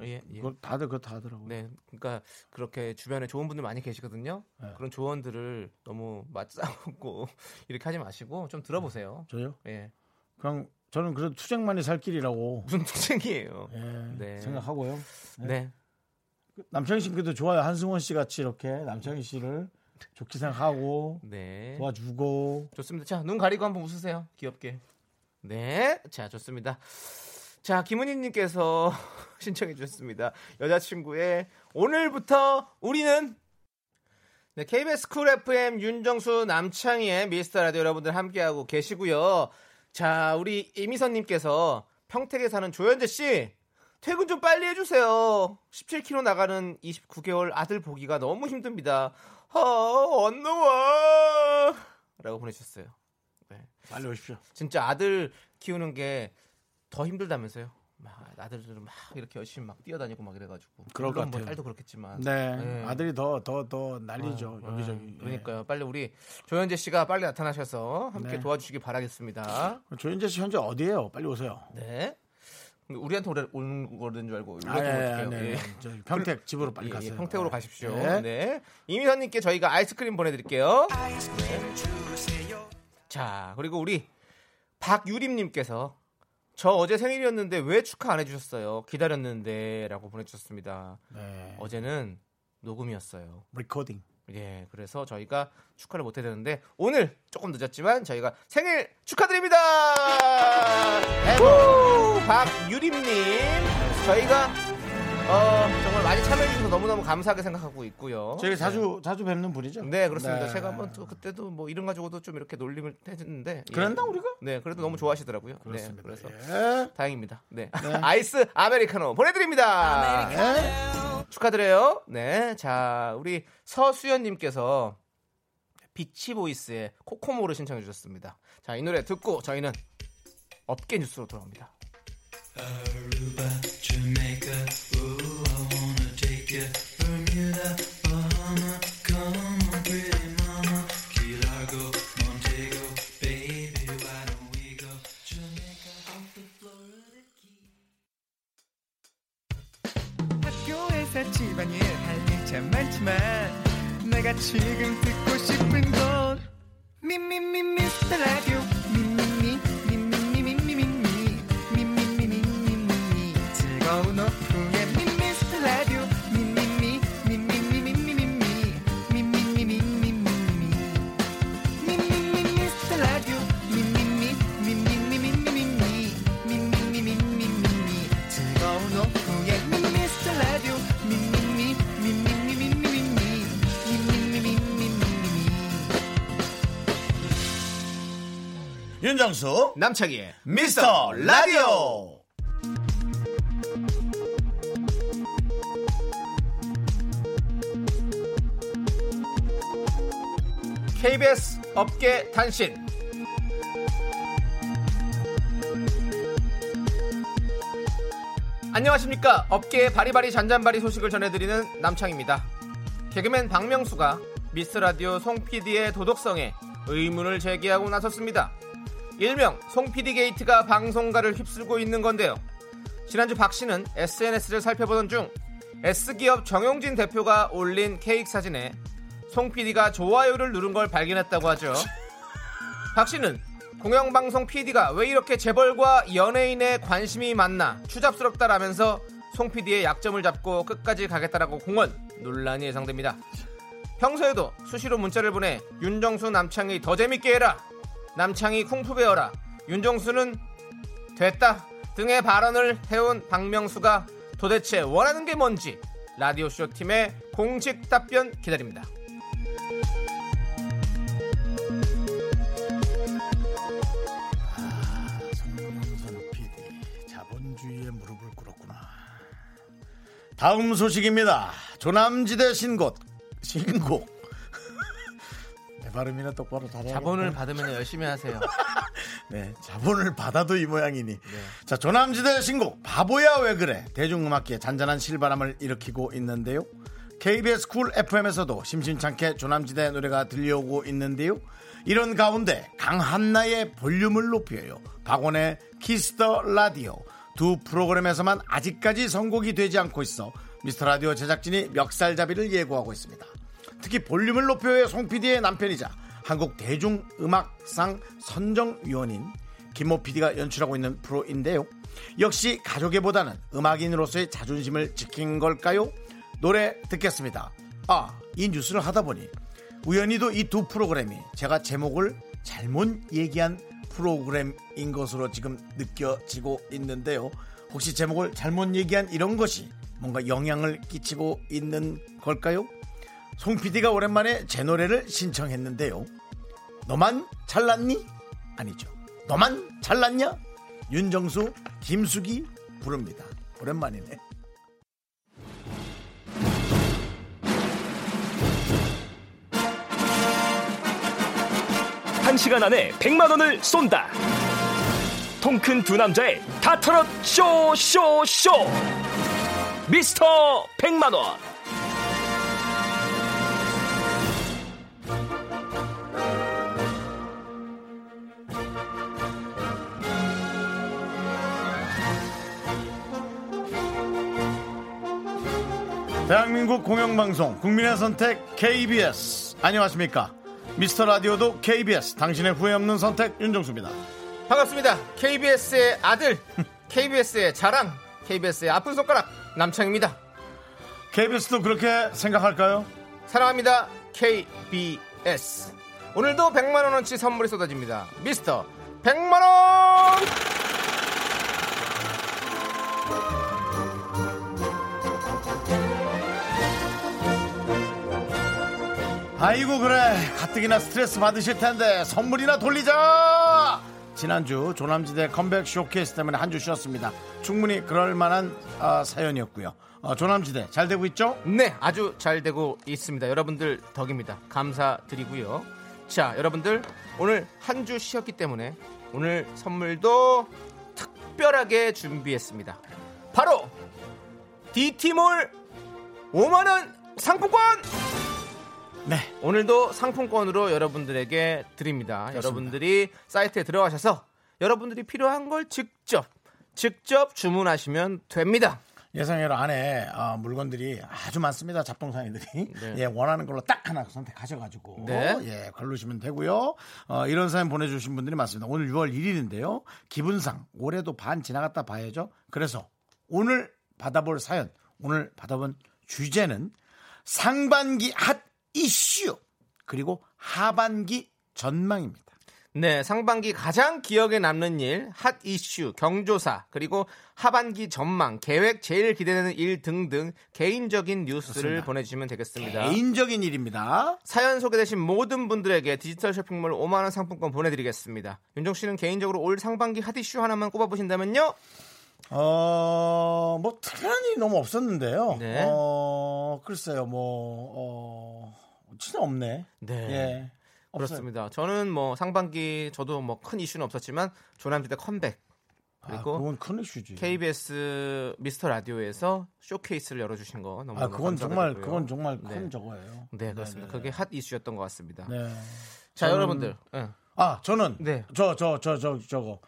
예, 예. 그걸 다들 그렇다 하더라고요. 네, 그러니까 그렇게 주변에 좋은 분들 많이 계시거든요. 네. 그런 조언들을 너무 맞싸고 이렇게 하지 마시고 좀 들어보세요. 저요? 예, 그냥 저는 그래도 투쟁만이 살 길이라고 무슨 투쟁이에요. 예, 네. 생각하고요. 네, 남창희 씨 그래도 좋아요. 한승원 씨 같이 이렇게 남창희 씨를 좋게 생각하고 네, 도와주고 좋습니다. 자, 눈 가리고 한번 웃으세요. 귀엽게. 네, 자, 좋습니다. 자, 김은희님께서 신청해 주셨습니다. 여자친구의 오늘부터 우리는 네, KBS 쿨 FM 윤정수 남창희의 미스터 라디오 여러분들 함께하고 계시고요. 자, 우리 이미선님께서 평택에 사는 조현재 씨 퇴근 좀 빨리 해주세요. 17km 나가는 29개월 아들 보기가 너무 힘듭니다. 아, 안 나와. 라고 보내주셨어요. 네. 빨리 오십시오. 진짜 아들 키우는 게 더 힘들다면서요. 막 아들들은 막 이렇게 열심히 막 뛰어다니고 막 이래가지고. 그럴 것뭐 같아요. 딸도 그렇겠지만. 네, 네. 아들이 더 더더 난리죠 어, 여기저기. 어, 그러니까요. 빨리 우리 조현재 씨가 빨리 나타나셔서 함께 네. 도와주시기 바라겠습니다. 예. 조현재 씨 현재 어디에요? 빨리 오세요. 네. 우리한테 오래 오는 거는 줄 알고 아, 예. 네, 예. 네. 저 평택 집으로 빨리 예, 가세요. 평택으로 네. 가십시오. 네. 네. 이미선님께 저희가 아이스크림 보내드릴게요. 네. 자, 그리고 우리 박유림님께서 저 어제 생일이었는데 왜 축하 안 해주셨어요? 기다렸는데라고 보내주셨습니다. 네. 어제는 녹음이었어요. 리코딩. 예, 그래서 저희가 축하를 못 해드렸는데 오늘 조금 늦었지만 저희가 생일 축하드립니다. 우! 박유림님, 저희가 어, 정말 많이 참여해주셔서 너무너무 감사하게 생각하고 있고요. 저희 자주 자주 뵙는 분이죠. 네, 그렇습니다. 네. 제가 한번 또 그때도 뭐 이름 가지고도 좀 이렇게 놀림을 해줬는데. 예. 그랬나 우리가? 네, 그래도 너무 좋아하시더라고요. 그렇습니다. 네, 그래서 예. 다행입니다. 네. 아이스 아메리카노 보내드립니다. 예. 축하드려요. 네. 자, 우리 서수연님께서 비치 보이스의 코코모를 신청해 주셨습니다. 자, 이 노래 듣고 저희는 업계 뉴스로 돌아옵니다. 학교에서 집안일 할일참 많지만 내가 지금 듣 윤정수 남창희의 미스터 라디오. KBS 업계 단신. 안녕하십니까. 업계의 바리바리 잔잔바리 소식을 전해드리는 남창입니다. 개그맨 박명수가 미스라디오 송 PD의 도덕성에 의문을 제기하고 나섰습니다. 일명 송 PD 게이트가 방송가를 휩쓸고 있는 건데요. 지난주 박 씨는 SNS를 살펴보던 중 S기업 정용진 대표가 올린 케이크 사진에 송 PD가 좋아요를 누른 걸 발견했다고 하죠. 박 씨는 공영방송 PD가 왜 이렇게 재벌과 연예인의 관심이 많나 추잡스럽다라면서 송 PD의 약점을 잡고 끝까지 가겠다라고 공언 논란이 예상됩니다. 평소에도 수시로 문자를 보내 윤정수 남창이 더 재밌게 해라 남창이 쿵푸 배워라 윤정수는 됐다 등의 발언을 해온 박명수가 도대체 원하는 게 뭔지 라디오쇼 팀의 공식 답변 기다립니다. 다음 소식입니다. 조남지대 신곡 신곡 발음이나 똑바로 잘해야 자본을 받으면 열심히 하세요. 네, 자본을 받아도 이 모양이니. 네. 자, 조남지대 신곡 바보야 왜 그래 대중음악계에 잔잔한 실바람을 일으키고 있는데요. KBS 쿨 FM에서도 심심찮게 조남지대 노래가 들려오고 있는데요. 이런 가운데 강한나의 볼륨을 높여요. 박원의 키스 더 라디오 두 프로그램에서만 아직까지 선곡이 되지 않고 있어 미스터 라디오 제작진이 멱살잡이를 예고하고 있습니다. 특히 볼륨을 높여요의 송 PD의 남편이자 한국 대중음악상 선정위원인 김모 PD가 연출하고 있는 프로인데요. 역시 가족애보다는 음악인으로서의 자존심을 지킨 걸까요? 노래 듣겠습니다. 아, 이 뉴스를 하다 보니 우연히도 이 두 프로그램이 제가 제목을 잘못 얘기한 프로그램인 것으로 지금 느껴지고 있는데요. 혹시 제목을 잘못 얘기한 이런 것이 뭔가 영향을 끼치고 있는 걸까요? 송 PD가 오랜만에 제 노래를 신청했는데요. 너만 잘났니? 아니죠. 너만 잘났냐? 윤정수, 김숙이 부릅니다. 오랜만이네. 한 시간 안에 100만 원을 쏜다. 통큰 두 남자의 다트롯 쇼쇼쇼. 미스터 100만 원. 대한민국 공영방송 국민의 선택 KBS 안녕하십니까 미스터 라디오도 KBS 당신의 후회 없는 선택 윤정수입니다 반갑습니다. KBS의 아들, KBS의 자랑, KBS의 아픈 손가락 남창입니다. KBS도 그렇게 생각할까요? 사랑합니다. KBS. 오늘도 100만 원어치 선물이 쏟아집니다. 미스터 100만 원! 아이고 그래 가뜩이나 스트레스 받으실 텐데 선물이나 돌리자 지난주 조남지대 컴백 쇼케이스 때문에 한 주 쉬었습니다 충분히 그럴 만한 아, 사연이었고요 어, 조남지대 잘 되고 있죠? 네, 아주 잘 되고 있습니다. 여러분들 덕입니다. 감사드리고요. 자, 여러분들 오늘 한 주 쉬었기 때문에 오늘 선물도 특별하게 준비했습니다. 바로 DT몰 5만 원 상품권! 네 오늘도 상품권으로 여러분들에게 드립니다. 여러분들이 사이트에 들어가셔서 여러분들이 필요한 걸 직접 직접 주문하시면 됩니다. 예상외로 안에 어, 물건들이 아주 많습니다. 잡동사니들이 네. 예, 원하는 걸로 딱 하나 선택하셔가지고 네. 예, 걸르시면 되고요. 어, 이런 사연 보내주신 분들이 많습니다. 오늘 6월 1일인데요. 기분상 올해도 반 지나갔다 봐야죠. 그래서 오늘 받아볼 사연, 오늘 받아볼 주제는 상반기 핫 이슈 그리고 하반기 전망입니다. 네, 상반기 가장 기억에 남는 일, 핫 이슈, 경조사, 그리고 하반기 전망, 계획, 제일 기대되는 일 등등 개인적인 뉴스를 그렇습니다. 보내주시면 되겠습니다. 개인적인 일입니다. 사연 소개되신 모든 분들에게 디지털 쇼핑몰 5만 원 상품권 보내드리겠습니다. 윤정수 씨는 개인적으로 올 상반기 핫 이슈 하나만 꼽아보신다면요? 어, 뭐, 특별한 일이 너무 없었는데요. 네. 어, 글쎄요, 뭐, 어, 진짜 없네. 네. 예. 없어요. 그렇습니다. 저는 뭐 상반기 저도 뭐 큰 이슈는 없었지만 조남지대 컴백 아, 그리고 그건 큰 이슈지. KBS 미스터 라디오에서 쇼케이스를 열어주신 거 너무 아, 그건 정말, 그건 정말 큰 네. 저거예요. 네 그렇습니다. 그게 핫 이슈였던 것 같습니다. 네. 자 저는- 여러분들 예. 아, 저는, 네. 저, 저, 저, 저, 저 거,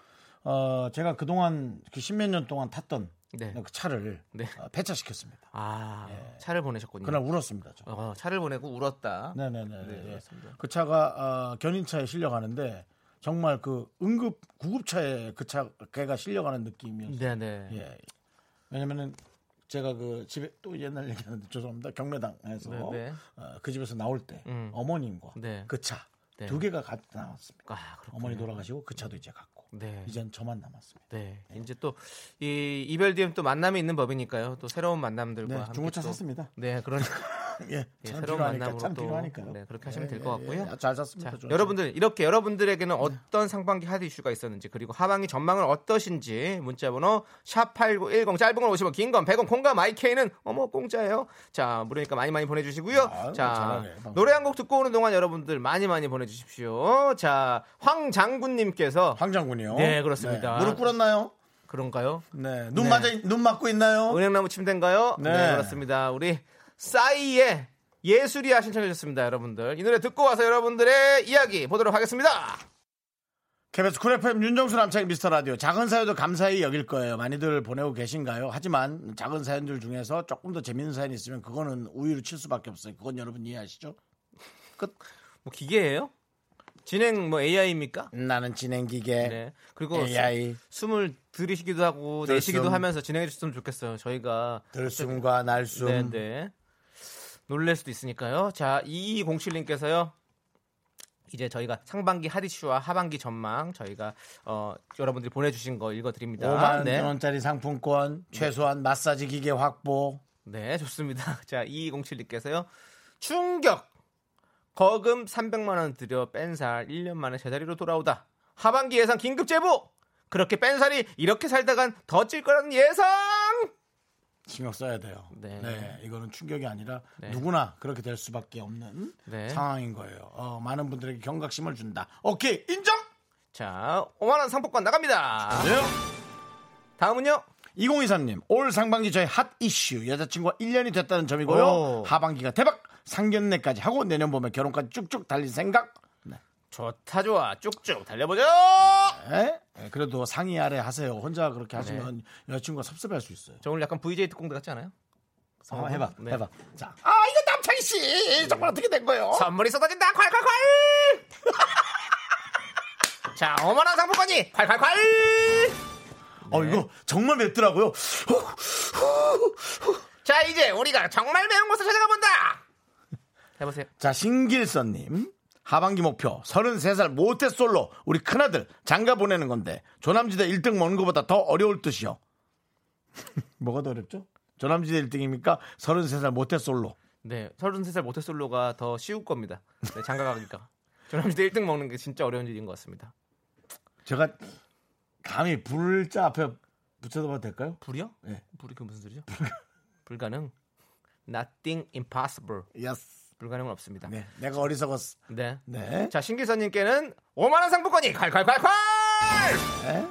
어, 제가 그동안 그 십몇 년 동안 탔던 네. 그 차를 네. 어, 폐차시켰습니다. 아 차를 보내셨군요. 그날 울었습니다. 저. 어, 차를 보내고 울었다. 네네네. 네, 예. 그렇습니다. 그 차가 어, 견인차에 실려가는데 정말 그 응급 구급차에 그 차가 실려가는 느낌이었어요. 네네. 예. 왜냐면은 제가 그 집에 또 옛날 얘기하는데 죄송합니다. 경매당에서 네, 네. 어, 그 집에서 나올 때 음. 어머님과 네. 그차두 네. 개가 같이 나왔습니다. 아. 어머니 돌아가시고 그 차도 이제 갔고 네. 이젠 저만 남았습니다. 네. 이제 또 이 이별 뒤엔 또 만남이 있는 법이니까요. 또 새로운 만남들과 네, 함께 중고차 또- 샀습니다. 네, 그러니까 예, 예, 참 새로운 필요하니까, 만남으로 참또 필요하니까요. 네, 그렇게 하시면 예, 될것 예, 같고요. 예, 잘 샀습니다. 자. 여러분들 이렇게 여러분들에게는 어떤 상반기 하드 이슈가 있었는지 그리고 하반기 전망은 어떠신지 문자번호 샵 #8910 짧은 건 50원, 긴 건 100원, 콩과 마이케이는 어머 공짜예요. 자 무료니까 많이 많이 보내주시고요. 아유, 자 잘하네. 노래 한 곡 듣고 오는 동안 여러분들 많이 많이 보내주십시오. 자 황 장군님께서 황 장군이요. 네, 그렇습니다. 무릎 꿇었나요? 그런가요? 네. 눈 네. 맞아 눈 맞고 있나요? 은행나무 침대인가요? 네. 네. 그렇습니다. 우리 싸이의 예술이야 신청해 주셨습니다, 여러분들. 이 노래 듣고 와서 여러분들의 이야기 보도록 하겠습니다. KBS 쿨 FM 윤정수 남창희 미스터 라디오 작은 사연도 감사히 여길 거예요. 많이들 보내고 계신가요? 하지만 작은 사연들 중에서 조금 더 재밌는 사연이 있으면 그거는 우위로 칠 수밖에 없어요. 그건 여러분 이해하시죠? 끝. 뭐 기계예요? 진행 뭐 AI입니까? 나는 진행 기계 네. 그리고 AI 수- 숨을 들이쉬기도 하고 들숨. 내쉬기도 하면서 진행해 주셨으면 좋겠어요. 저희가 들숨과 날숨 네, 네. 놀랄 수도 있으니까요. 자, 2207님께서요. 이제 저희가 상반기 하디슈와 하반기 전망 저희가 어, 여러분들이 보내주신 거 읽어드립니다. 5만 네. 원짜리 상품권 최소한 마사지 기계 확보 네, 좋습니다. 자, 2207님께서요. 충격! 거금 300만 원 들여 뺀살 1년 만에 제자리로 돌아오다. 하반기 예상 긴급 제보! 그렇게 뺀 살이 이렇게 살다간 더 찔 거라는 예상! 신경 써야 돼요. 네. 네, 이거는 충격이 아니라 네. 누구나 그렇게 될 수밖에 없는 네. 상황인 거예요. 어, 많은 분들에게 경각심을 준다. 오케이 인정. 자, 5만원 상품권 나갑니다. 네. 다음은요? 2023님 올 상반기 저희 핫 이슈 여자친구가 1년이 됐다는 점이고요. 오. 하반기가 대박 상견례까지 하고 내년 봄에 결혼까지 쭉쭉 달릴 생각. 네. 좋다, 좋아. 쭉쭉 달려보죠! 네? 네, 그래도 상의 아래 하세요. 혼자 그렇게 하시면 여자친구가 섭섭해할 수 있어요. 저 오늘 약간 VJ 특공대 같지 않아요? 어, 해봐, 네. 해봐. 자, 아 이거 남창희 씨 정말 어떻게 된 거예요? 선물이 쏟아진다, 콸콸콸! 자, 5만원 상품권이 콸콸콸! 어 이거 정말 맵더라고요. 자 이제 우리가 정말 매운 곳을 찾아가 본다 해보세요 자, 신길선님. 하반기 목표 33살 모태솔로 우리 큰아들 장가 보내는 건데 조남지대 1등 먹는 것보다 더 어려울 듯이요. 뭐가 더 어렵죠? 조남지대 1등입니까? 33살 모태솔로. 네 33살 모태솔로가 더 쉬울 겁니다 네, 장가 가니까 조남지대 1등 먹는 게 진짜 어려운 일인 것 같습니다 제가 감히 불자 앞에 붙여봐도 될까요? 불이요? 네. 불이 그 무슨 소리죠? 불가능 Nothing impossible Yes. 불가능은 없습니다 네, 네, 내가 어리석었어. 네. 자 신기선님께는 5만원 상품권이 콸콸콸콸 네.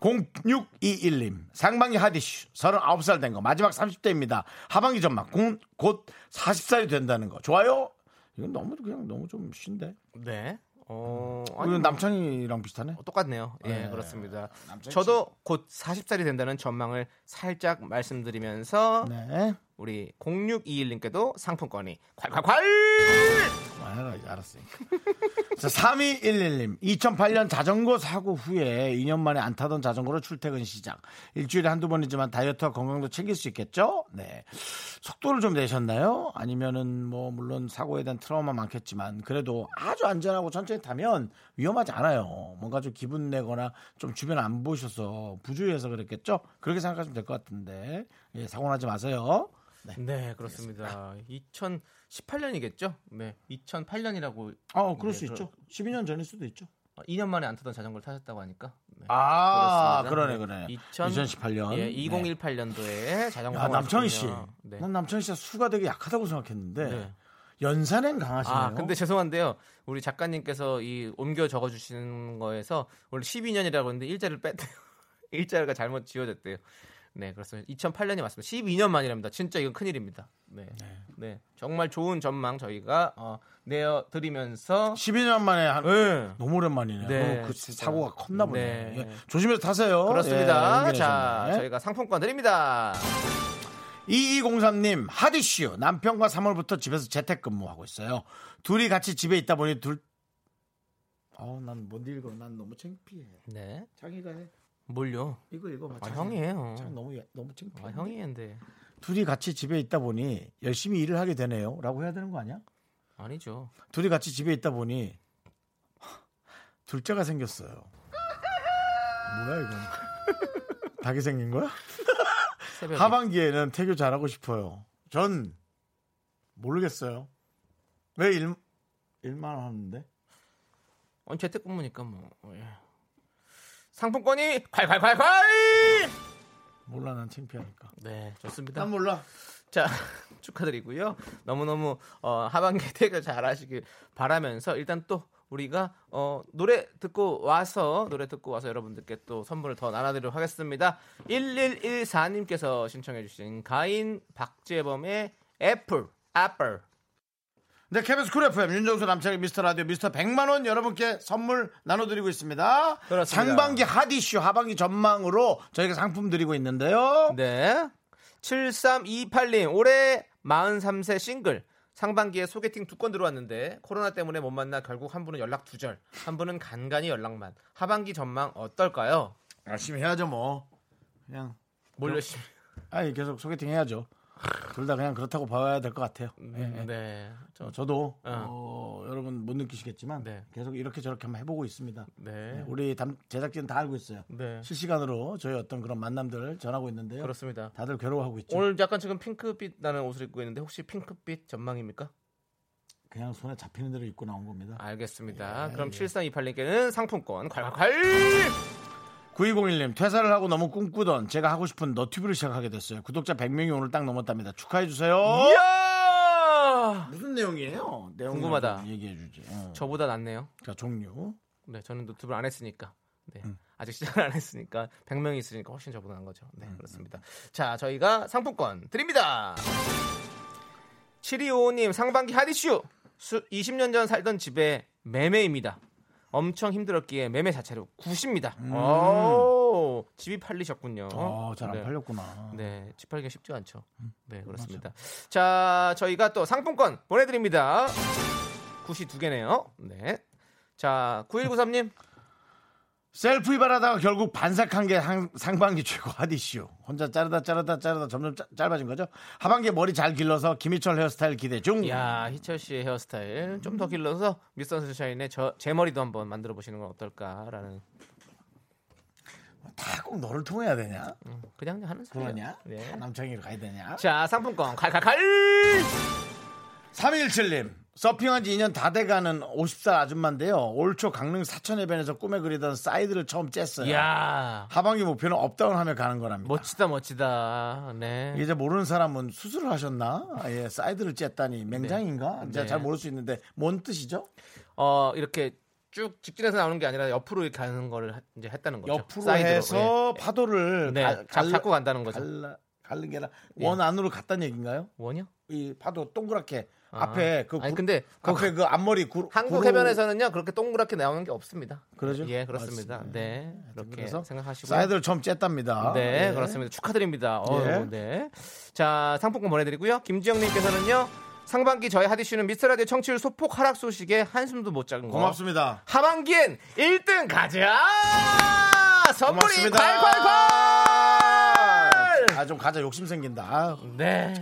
0621님 상반기 핫이슈 39살 된 거 마지막 30대입니다 하반기 전망 곧, 곧 40살이 된다는 거 좋아요? 이건 너무 그냥 너무 좀 쉰데 네 어, 아니, 이건 남창이랑 비슷하네 어, 똑같네요. 예, 네. 그렇습니다. 저도 곧 40살이 된다는 전망을 살짝 말씀드리면서 네 우리 0621님께도 상품권이 콸콸콸! 알아, 알았으니까. 자, 3211님. 2008년 자전거 사고 후에 2년 만에 안 타던 자전거로 출퇴근 시작. 일주일에 한두 번이지만 다이어트와 건강도 챙길 수 있겠죠? 네. 속도를 좀 내셨나요? 아니면은 뭐, 물론 사고에 대한 트라우마 많겠지만, 그래도 아주 안전하고 천천히 타면 위험하지 않아요. 뭔가 좀 기분 내거나 좀 주변 안 보셔서 부주의해서 그랬겠죠? 그렇게 생각하시면 될 것 같은데. 예, 사고 나지 마세요. 네. 네, 그렇습니다. 2018년이겠죠? 네, 2008년이라고. 어, 그럴 네, 수 그- 있죠. 12년 전일 수도 있죠. 2년 만에 안 타던 자전거를 타셨다고 하니까. 네. 아, 그렇습니다. 그러네, 네. 그러네. 2000 2018년. 예, 2018년도에 자전거. 야, 남창희 씨. 네. 난 남창희 씨가 수가 되게 약하다고 생각했는데 네. 연산엔 강하시네요. 아, 근데 죄송한데요. 우리 작가님께서 이 옮겨 적어 주시는 거에서 원래 12년이라고 했는데 일자를 뺐대요. 일자가 잘못 지워졌대요. 네, 그렇습니다. 2008년이 맞습니다. 12년 만이랍니다. 진짜 이건 큰일입니다. 네. 네. 정말 좋은 전망 저희가 어, 내어 드리면서 12년 만에 한 네. 너무 오랜만이네요. 네, 어, 그. 사고가 컸나 보네. 네. 예, 조심해서 타세요. 그렇습니다. 예, 자. 저희가 상품권 드립니다. 2203님 하디슈 남편과 3월부터 집에서 재택근무하고 있어요. 둘이 같이 집에 있다 보니 둘 어, 난못 읽어. 난 너무 창피해. 네. 자기가 해. 뭘요? 이거 이거 아, 맞아. 형이에요. 참 너무 너무 창피해. 아, 형이인데. 둘이 같이 집에 있다 보니 열심히 일을 하게 되네요라고 해야 되는 거 아니야? 아니죠. 둘이 같이 집에 있다 보니 둘째가 생겼어요. 뭐야 이건? 닭이 생긴 거야? 새벽에. 하반기에는 태교 잘하고 싶어요. 전 모르겠어요. 왜 1, 1만 원 하는데? 어, 재택근무니까 뭐. 예. 상품권이 콸콸콸콸! 몰라 난 창피하니까. 네, 좋습니다. 난 몰라. 자, 축하드리고요. 너무너무 어, 하반기 퇴근 잘 하시길 바라면서 일단 또 우리가 어, 노래 듣고 와서 노래 듣고 와서 여러분들께 또 선물을 더 나눠드리도록 하겠습니다. 1114님께서 신청해 주신 가인 박재범의 Apple Apple 네, KBS 쿨 FM 윤정수 남창희 미스터 라디오 미스터 100만 원 여러분께 선물 나눠드리고 있습니다. 그렇습니다. 상반기 핫이슈 하반기 전망으로 저희가 상품 드리고 있는데요. 네. 7328님 올해 43세 싱글 상반기에 소개팅 두 건 들어왔는데 코로나 때문에 못 만나 결국 한 분은 연락 두절 한 분은 간간히 연락만 하반기 전망 어떨까요? 열심히 해야죠 뭐. 그냥 뭘 열심히 아니 계속 소개팅 해야죠. 둘 다 그냥 그렇다고 봐야 될 것 같아요. 예, 예. 네. 저, 저도 어. 어, 여러분 못 느끼시겠지만 네. 계속 이렇게 저렇게 한번 해보고 있습니다. 네. 네, 우리 담- 제작진 다 알고 있어요. 네. 실시간으로 저희 어떤 그런 만남들을 전하고 있는데요. 그렇습니다. 다들 괴로워하고 있죠. 오늘 약간 지금 핑크빛 나는 옷을 입고 있는데 혹시 핑크빛 전망입니까? 그냥 손에 잡히는 대로 입고 나온 겁니다. 알겠습니다. 예, 그럼 예. 7328님께는 상품권 콸콸콸! 9201님 퇴사를 하고 너무 꿈꾸던 제가 하고 싶은 너튜브를 시작하게 됐어요. 구독자 100명이 오늘 딱 넘었답니다. 축하해 주세요. 이야! 무슨 내용이에요? 내용 궁금하다. 좀 얘기해 주지. 어. 저보다 낫네요. 자 종류. 네, 저는 노트북을 안 했으니까. 네. 음. 아직 시작을 안 했으니까 100명이 있으니까 훨씬 저보다 나은 거죠. 네, 그렇습니다. 자, 저희가 상품권 드립니다. 7255님 상반기 수, 20년 전 살던 집에 매매입니다. 엄청 힘들었기에 매매 자체로 굿입니다. 오, 집이 팔리셨군요. 음. 어, 잘안 네. 팔렸구나. 네, 집 팔기가 쉽지가 않죠. 음, 네, 그렇습니다. 자, 저희가 또 상품권 보내드립니다. 굿이 두 개네요. 네. 자, 9193님. 셀프 이발하다가 결국 반삭한 게 상, 상반기 최고 핫 이슈. 혼자 자르다 자르다 자르다 점점 짜- 짧아진 거죠. 하반기에 머리 잘 길러서 김희철 헤어스타일 기대 중. 야 희철 씨의 헤어스타일 좀 더 길러서 미스터 선샤인의 저, 제 머리도 한번 만들어 보시는 건 어떨까라는 다 꼭 너를 통해야 되냐? 음, 그냥 하는 소리야. 그러냐? 네. 다 남창희로 가야 되냐? 자 상품권 칼칼칼 317님 서핑한 지 2년 다 돼가는 50살 아줌마인데요. 올 초 강릉 사천해변에서 꿈에 그리던 사이드를 처음 쨌어요. 야 하반기 목표는 up down하며 가는 거랍니다. 멋지다 멋지다 네 이제 모르는 사람은 수술을 하셨나? 아, 예, 사이드를 째다니 맹장인가? 네. 제가 잘 모를 수 있는데 뭔 뜻이죠? 어 이렇게 쭉 직진해서 나오는 게 아니라 옆으로 가는 거를 하- 이제 했다는 거죠 옆으로 사이드로. 해서 파도를 네, 갈- 잡- 갈라- 잡고 간다는 거죠. 갈라, 갈는 게 아니라 예. 원 안으로 갔다는 얘기인가요? 예. 원이요 이 파도 동그랗게 아. 앞에 그 아니 구- 근데 앞에 그 앞머리 구, 한국 구로- 해변에서는요 그렇게 동그랗게 나오는 게 없습니다 그러죠? 예 그렇습니다 맞습니다. 네 그렇게 그래서 생각하시고 사이드를 처음 쬐답니다. 네, 예. 그렇습니다. 축하드립니다. 어, 예. 네. 자, 상품권 보내드리고요. 김지영님께서는요, 상반기 저희 하디슈는 미스터라디오 청취율 소폭 하락 소식에 한숨도 못 잡은 거. 고맙습니다. 하반기엔 1등 가자! 선물이. 콸콸콸! 아좀 가자 욕심 생긴다. 네.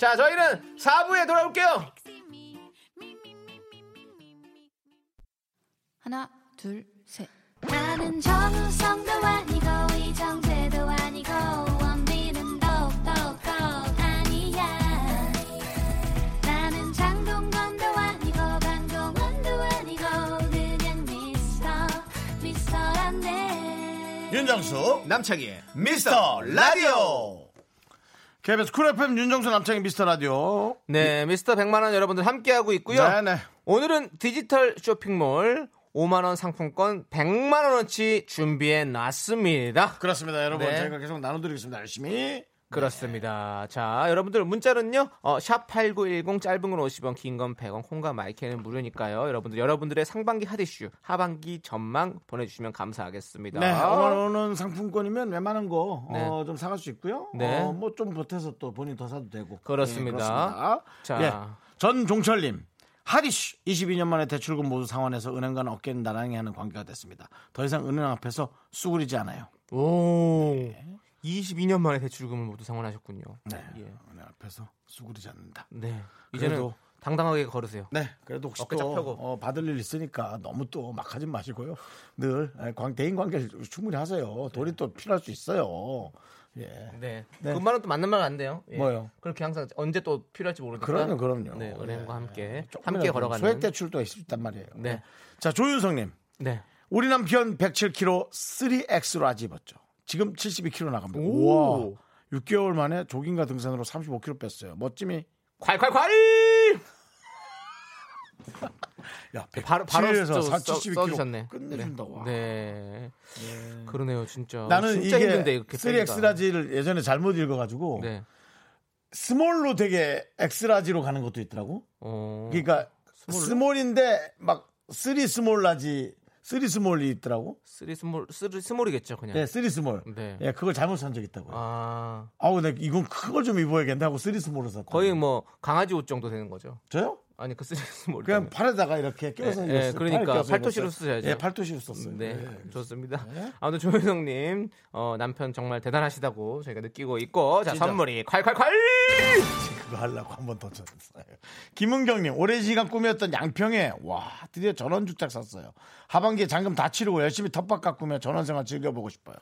자, 저희는 4부에 돌아올게요. 하나, 둘, 셋. 나는 정우성도 아니고 이정재도 아니고 원빈은 더욱더 아니야 나는 장동건도 아니고 강동원도 아니고 그냥 미스터 미스터란데 윤정수 남창희의 미스터 라디오. KBS 쿨 FM 윤정수 남창희 미스터 라디오. 네, 미스터 100만원 여러분들 함께하고 있고요. 네네. 오늘은 디지털 쇼핑몰 5만원 상품권 100만원어치 준비해 놨습니다. 그렇습니다, 여러분. 네. 저희가 계속 나눠드리겠습니다. 열심히. 그렇습니다. 자, 여러분들 문자는요. 어, 샵8910 짧은 건 50원, 긴 건 100원, 콩과 마이크는 무료니까요. 여러분들 여러분들의 상반기 핫이슈, 하반기 전망 보내 주시면 감사하겠습니다. 네, 5만 원은 상품권이면 웬만한 거 네. 어, 좀 사갈 수 있고요. 네. 어, 뭐좀 보태서 또 본인 더 사도 되고. 그렇습니다. 예, 그렇습니다. 자. 예. 전종철 님. 하디슈 22년 만에 대출금 모두 상환해서 은행과는 어깨는 나란히 하는 관계가 됐습니다. 더 이상 은행 앞에서 쑥그리지 않아요. 오. 22년 만에 대출금을 모두 상환하셨군요. 네. 예. 은행 앞에서 쑥그리지 않는다. 네. 이제는 당당하게 걸으세요. 네, 그래도 혹시 또. 어, 받을 일 있으니까 너무 또 막 하지 마시고요. 늘 예, 관- 대인 관계를 충분히 하세요. 돈이 또 필요할 수 있어요. 예. 네. 네. 그 말은 또 맞는 말 안 돼요. 예. 뭐요? 그렇게 항상 언제 또 필요할지 모르니까. 그럼요, 그럼요. 네, 은행과 예. 함께 조금이라도 함께 걸어가는. 소액 대출도 있을 수 있단 말이에요. 네. 자, 조윤성님. 네. 우리 남편 107kg 3X로 아직 입었죠. 지금 72kg 나갑니다. 오. 우와. 6개월 만에 조깅과 등산으로 35kg 뺐어요. 멋짐이 콸콸콸! 야, 바로 바로 107에서 써, 72kg 써주셨네. 끝내준다. 와. 네. 그러네요, 진짜. 나는 진짜 이게 힘든데 이렇게 3X large를 예전에 잘못 읽어가지고 네. small로 되게 X large로 가는 것도 있더라고. 어. 그러니까 small? 인데막 three small large, three small이 있더라고. three small three small이겠죠, 그냥. 예, three small. 네. 예, 그걸 잘못 산 적 있다고요. 아. 아우, 내 이건 큰 걸 좀 입어야겠네 하고 three small을 샀다. 거의 뭐 강아지 옷 정도 되는 거죠. 저요? 아니 그 three small. 그냥 팔에다가 이렇게 껴서 예, 예. 그러니까 팔토시로. 쓰셔야죠. 예, 팔토시로 썼어요. 네, 예. 좋습니다. 네. 아무튼 조효성님 어, 남편 정말 대단하시다고 저희가 느끼고 있고 자 진짜. 선물이 콸콸콸 그거 하려고 한 번 더 쳤어요. 김은경님, 오랜 시간 꿈이었던 양평에, 와, 드디어 전원주택 샀어요. 하반기에 잔금 다 치르고 열심히 텃밭 가꾸며 전원생활 즐겨보고 싶어요.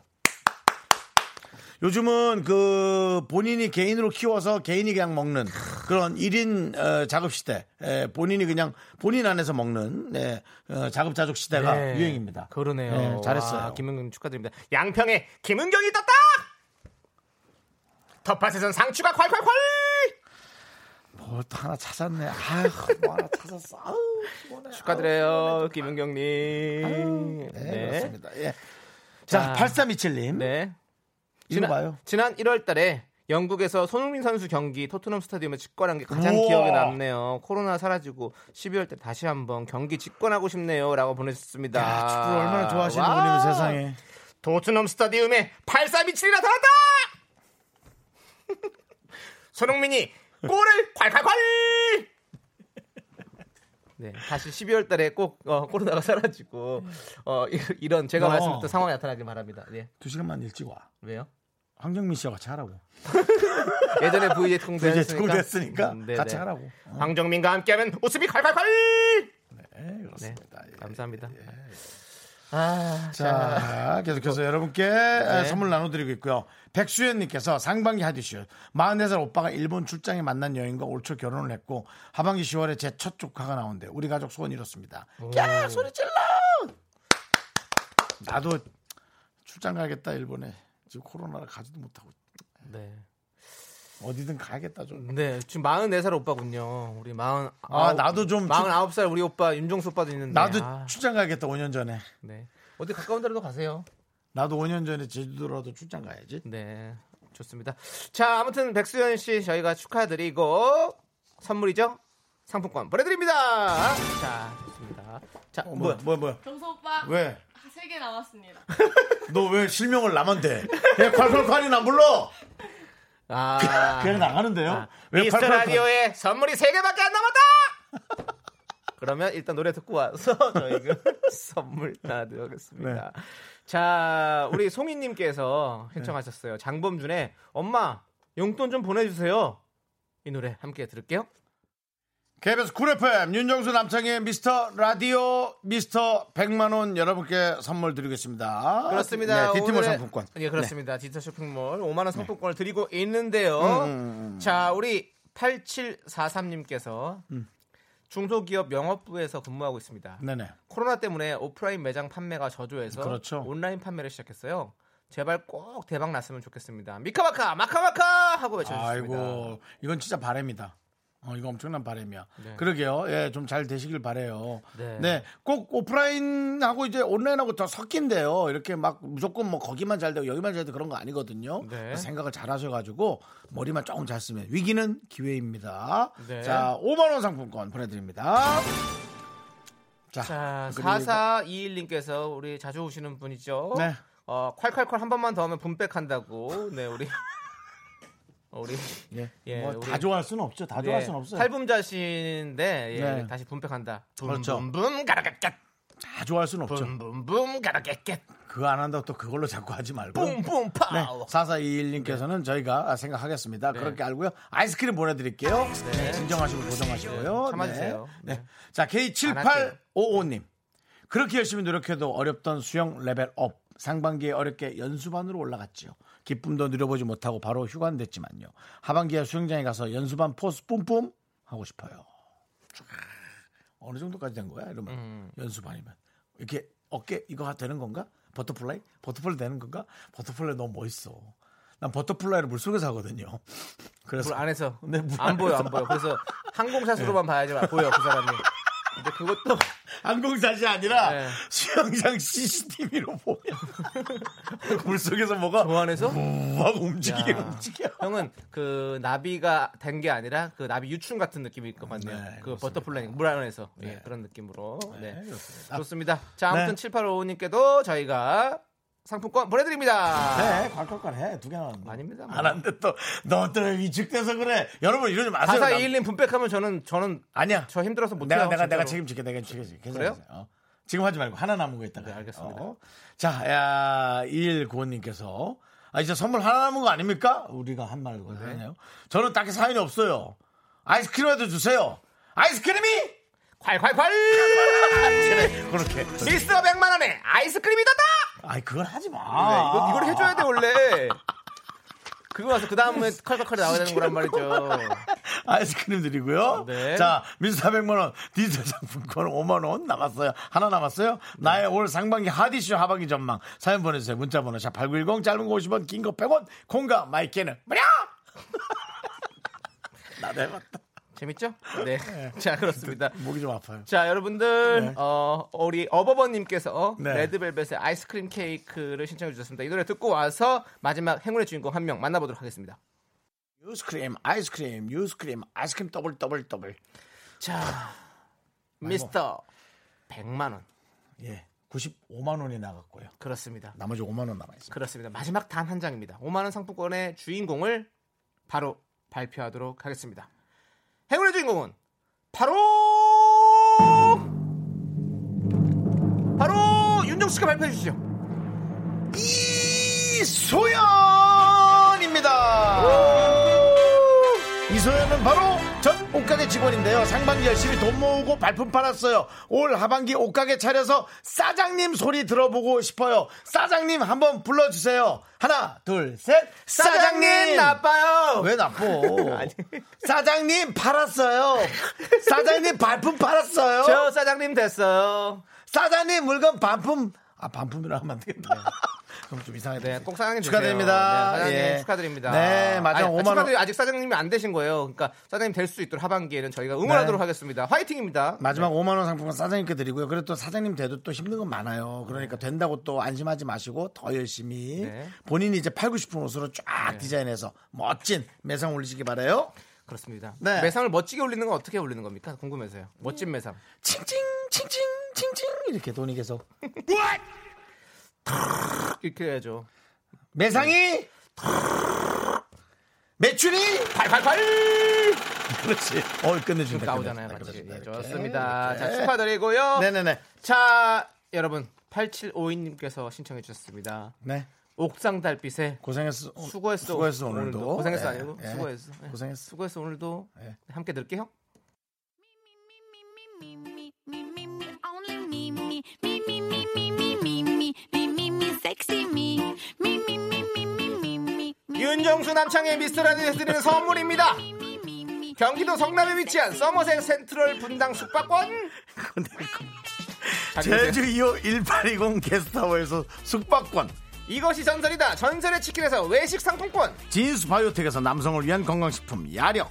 요즘은 그 본인이 개인으로 키워서 개인이 그냥 먹는 그런 1인 어, 작업 시대, 에, 본인이 그냥 본인 안에서 먹는 네, 어, 작업자족 시대가 네, 유행입니다. 그러네요. 네, 잘했어요. 와, 김은경 축하드립니다. 양평에 김은경이 떴다. 텃밭에선 상추가 콸콸콸. 뭐또 하나 찾았네. 아휴, 뭐 하나 찾았어. 아우, 피곤해. 축하드려요, 김은경님. 네, 네. 그렇습니다. 예. 자, 자, 8327님. 네. 읽어봐요. 지난 1월 달에 영국에서 손흥민 선수 경기 토트넘 스타디움에 직관한 게 가장 우와. 기억에 남네요. 코로나 사라지고 12월 때 다시 한번 경기 직관하고 싶네요라고 보내셨습니다. 야, 축구를 얼마나 좋아하시는 와. 분이면 세상에. 토트넘 스타디움에 8327이 나타났다! 손흥민이 골을 콸콸콸! 네, 다시 12월 달에 꼭 어, 코로나가 사라지고 어, 이- 이런 제가 너. 말씀드렸던 상황이 나타나길 바랍니다. 네. 두 시간만 일찍 와. 왜요? 황정민 씨와 같이 하라고. 예전에 VJ 됐으니까 음. 같이 하라고. 어, 황정민과 함께하면 웃음이 콸콸콸! 네, 그렇습니다. 예. 감사합니다. 아, 자, 자, 계속해서 여러분께 네. 선물 나눠드리고 있고요. 백수연님께서 상반기 하디슈 44살 오빠가 일본 출장에 만난 여인과 올 초 결혼을 했고 하반기 10월에 제 첫 조카가 나온대. 우리 가족 소원 이렇습니다. 야 소리 질러! 나도 출장 가야겠다 일본에. 지금 코로나라 가지도 못하고 네. 어디든 가야겠다 좀. 네, 지금 44살 오빠군요. 우리 40 아, 나도 좀 49살 우리 오빠 윤종수 오빠도 있는데. 나도 아, 출장 가야겠다 5년 전에. 네. 어디 가까운 데라도 가세요. 나도 5년 전에 제주도라도 출장 가야지. 네. 좋습니다. 자, 아무튼 백수연 씨 저희가 축하드리고 선물이죠? 상품권 보내 드립니다. 자, 좋습니다. 자, 어, 뭐야? 뭐야 뭐야. 정수 오빠 왜? 세 개 남았습니다. 너 왜 실명을 대? 왜 콸콸콸이나 불러? 아, 그냥 나가는데요? 아, 왜 미스터? 라디오에 선물이 3개밖에 안 남았다! 그러면 일단 노래 듣고 와서 저희가 선물 나드리겠습니다. 네. 자, 우리 송이님께서 신청하셨어요. 장범준의 엄마 용돈 좀 보내주세요. 이 노래 함께 들을게요. KBS 쿨 FM 윤정수 남창희 미스터 라디오 미스터 100만 원 여러분께 선물 드리겠습니다. 그렇습니다. 네, 디티몰 오늘의- 상품권. 네. 예, 그렇습니다. 디지털 쇼핑몰 5만 원 상품권을 드리고 있는데요. 음, 자, 우리 8743님께서 음. 중소기업 영업부에서 근무하고 있습니다. 네. 네네. 코로나 때문에 오프라인 매장 판매가 저조해서 그렇죠. 온라인 판매를 시작했어요. 제발 꼭 대박 났으면 좋겠습니다. 미카마카 마카마카 하고 외쳐주셨습니다. 아이고 이건 진짜 바램이다. 어, 이거 엄청난 바램이야. 네. 그러게요. 예, 좀 잘 되시길 바래요. 네. 네. 꼭 오프라인하고 이제 온라인하고 더 섞인대요. 이렇게 막 무조건 뭐 거기만 잘 되고 여기만 잘 되고 그런 거 아니거든요. 네. 생각을 잘 하셔 가지고 머리만 조금 잘 쓰면 위기는 기회입니다. 네. 자, 5만 원 상품권 보내 드립니다. 자, 자, 그리고 4421님께서 우리 자주 오시는 분이죠. 네. 어, 콸콸콸 한 번만 더 하면 분백한다고. 네, 우리 우리 예. 예, 뭐 우리- 다 좋아할 수는 없죠. 다 좋아할 수는 없어요. 탈붐자신데 예, 네. 다시 분백한다. 그렇죠. 붐붐 가라갓갓. 다 좋아할 수는 없죠. 붐붐붐 가라 깨깨 그거 안 한다고 또 그걸로 자꾸 하지 말고. 뿜뿜 네, 파워 4421님께서는 저희가 생각하겠습니다. 그렇게 알고요. 아이스크림 보내드릴게요. 네, 진정하시고 고정하시고요. 네, 참아주세요. 네. 네. 네. 자, 안 할게요. K7855님. 그렇게 열심히 노력해도 어렵던 수영 level up. 상반기에 어렵게 연수반으로 올라갔지요. 기쁨도 누려보지 못하고 바로 휴관 됐지만요. 하반기에 수영장에 가서 연수반 force 뿜뿜 하고 싶어요. 쫙. 어느 정도까지 된 거야? 이러면 음. 연수반이면 이렇게 어깨 이거 되는 건가? 버터플라이? 버터플라이 되는 건가? 버터플라이 너무 멋있어. 난 버터플라이를 물 속에서 하거든요. 그래서 물 안에서 네, 물안 보여 안. 보여 그래서 항공샷으로만 봐야지 보여 그 사람이 근데 그것도 항공샷이 아니라 네. 수영장 CCTV로 보면 물 속에서 뭐가 저 안에서 막 움직이게 야. 움직여. 형은 그 나비가 된 게 아니라 그 나비 유충 같은 느낌일 것 같네요. 네, 그. 버터플라이 물 안에서 예, 네. 그런 느낌으로. 네. 그렇습니다. 좋습니다. 자, 아무튼 네. 7855님께도 저희가 상품권 보내드립니다. 네, 콸콸콸 해. 두 개 나왔는데. 아닙니다. 뭐. 안 한데 또, 너또 위축돼서 그래. 여러분 이러지 마세요. 남- 4421님 분백하면 저는 저는 아니야. 저 힘들어서 못해요. 내가, 내가, 진짜로. 내가 책임질게. 내가 책임질게. 괜찮아요. 그래요? 어. 지금 하지 말고 하나 남은 거 있다가. 네, 알겠습니다. 어. 자, 야, 2195님께서 아, 이제 선물 하나 남은 거 아닙니까? 우리가 한 말 거잖아요. 저는 딱히 사연이 없어요. 아이스크림이라도 주세요. 아이스크림이! 콸콸콸! 그래, 그렇게. 미스터 100만 원에 아이스크림이 떴다. 아이, 그걸 하지 마. 네, 이거 이걸 해줘야 돼 원래. 그거 와서 그 다음에 컬컬컬이 나와야 되는 거란 말이죠. 아이스크림 드리고요. 네. 자, 미스터 100만 원, 디지털 상품권 5만 원 남았어요. 하나 남았어요. 나의 올 상반기 하디쇼 하반기 전망. 사연 보내주세요. 문자번호 샵 8910, 짧은 거 50원, 긴 거 100원, 콩과 마이크는 무료! 나도 해봤다. 재밌죠? 네. 자 그렇습니다. 목이 좀 아파요. 자 여러분들 네. 어 우리 어버버님께서 네. 레드벨벳의 아이스크림 케이크를 신청해 주셨습니다. 이 노래 듣고 와서 마지막 행운의 주인공 한 명 만나보도록 하겠습니다. 유스크림, 아이스크림, 유스크림, 아이스크림 더블 더블 더블. 자 미스터 100만 원 예. 95만 원이 나갔고요. 그렇습니다. 나머지 5만 원 남아 있습니다. 그렇습니다. 마지막 단 한 장입니다. 5만 원 상품권의 주인공을 바로 발표하도록 하겠습니다. 행운의 주인공은 바로 바로 윤정수 씨가 발표해 주시죠. 이소연입니다. 이소연은 바로 전 옷가게 직원인데요. 상반기 열심히 돈 모으고 발품 팔았어요. 올 하반기 옷가게 차려서 사장님 소리 들어보고 싶어요. 사장님 한번 불러주세요. 하나, 둘, 셋. 사장님 나빠요. 왜 나빠? 사장님 팔았어요. 사장님 발품 팔았어요. 저 사장님 됐어요. 사장님 물건 반품 아 반품이라 하면 안 되겠다. 그럼 좀 이상하다. 네, 꼭 사장님. 축하드립니다. 네, 사장님 예. 축하드립니다. 네, 맞아. 아니, 5만 원. 아직 사장님이 안 되신 거예요. 그러니까 사장님 될 수 있도록 하반기에는 저희가 응원하도록 네. 하겠습니다. 화이팅입니다. 마지막 5만 원 상품은 사장님께 드리고요. 그래도 또 사장님 돼도 또 힘든 건 많아요. 그러니까 된다고 또 안심하지 마시고 더 열심히 네. 본인이 이제 팔고 싶은 옷으로 쫙 디자인해서 멋진 매상 올리시기 바래요. 그렇습니다. 네. 매상을 멋지게 올리는 건 어떻게 올리는 겁니까? 궁금해서요. 멋진 매상. 칭칭 칭칭 칭칭 이렇게 돈이 계속 이렇게 해야죠. 매상이 매출이 팔팔팔 그렇지. 어 끝내준다. 나오잖아요. 같이. 예. 좋습니다. 자, 이렇게. 축하드리고요. 네네네. 자, 여러분 8752님께서 신청해 주셨습니다. 네. 옥상 달빛에 고생했어. 수고했어. 수고했어 오늘도. 고생했어 예, 아니고 예. 수고했어. 예. 고생했어. 수고했어 오늘도 예. 함께 들게요. 윤정수 남창의 미스터라디오에서 드리는 선물입니다. 경기도 성남에 위치한 서머셋 센트럴 분당 숙박권. 제주 2호 1820 게스트하우스에서 숙박권. 이것이 전설이다. 전설의 치킨에서 외식 상품권. 진수 바이오텍에서 남성을 위한 건강식품 야력.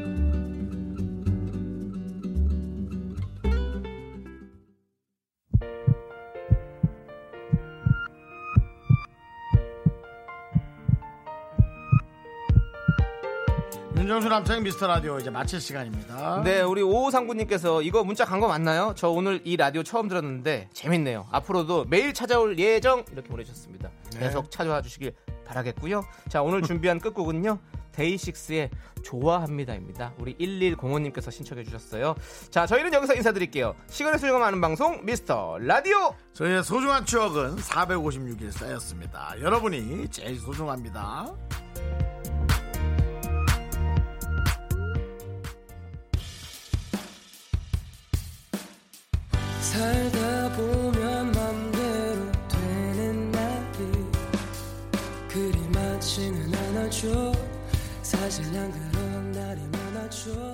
윤정수 남창 미스터 라디오 이제 마칠 시간입니다. 네, 우리 오상구님께서 이거 문자 간 거 맞나요? 저 오늘 이 라디오 처음 들었는데 재밌네요. 앞으로도 매일 찾아올 예정 이렇게 보내주셨습니다. 계속 찾아와 주시길 바라겠고요. 자, 오늘 준비한 끝곡은요. 데이식스의 좋아합니다입니다. 우리 1105님께서 신청해 주셨어요. 자, 저희는 여기서 인사드릴게요. 시간의 소중함 많은 방송 미스터 라디오. 저희의 소중한 추억은 456일 쌓였습니다. 여러분이 제일 소중합니다. 살다 보면 맘대로 되는 날이 그리 많지는 않아죠. 사실 난 그런 날이 많아죠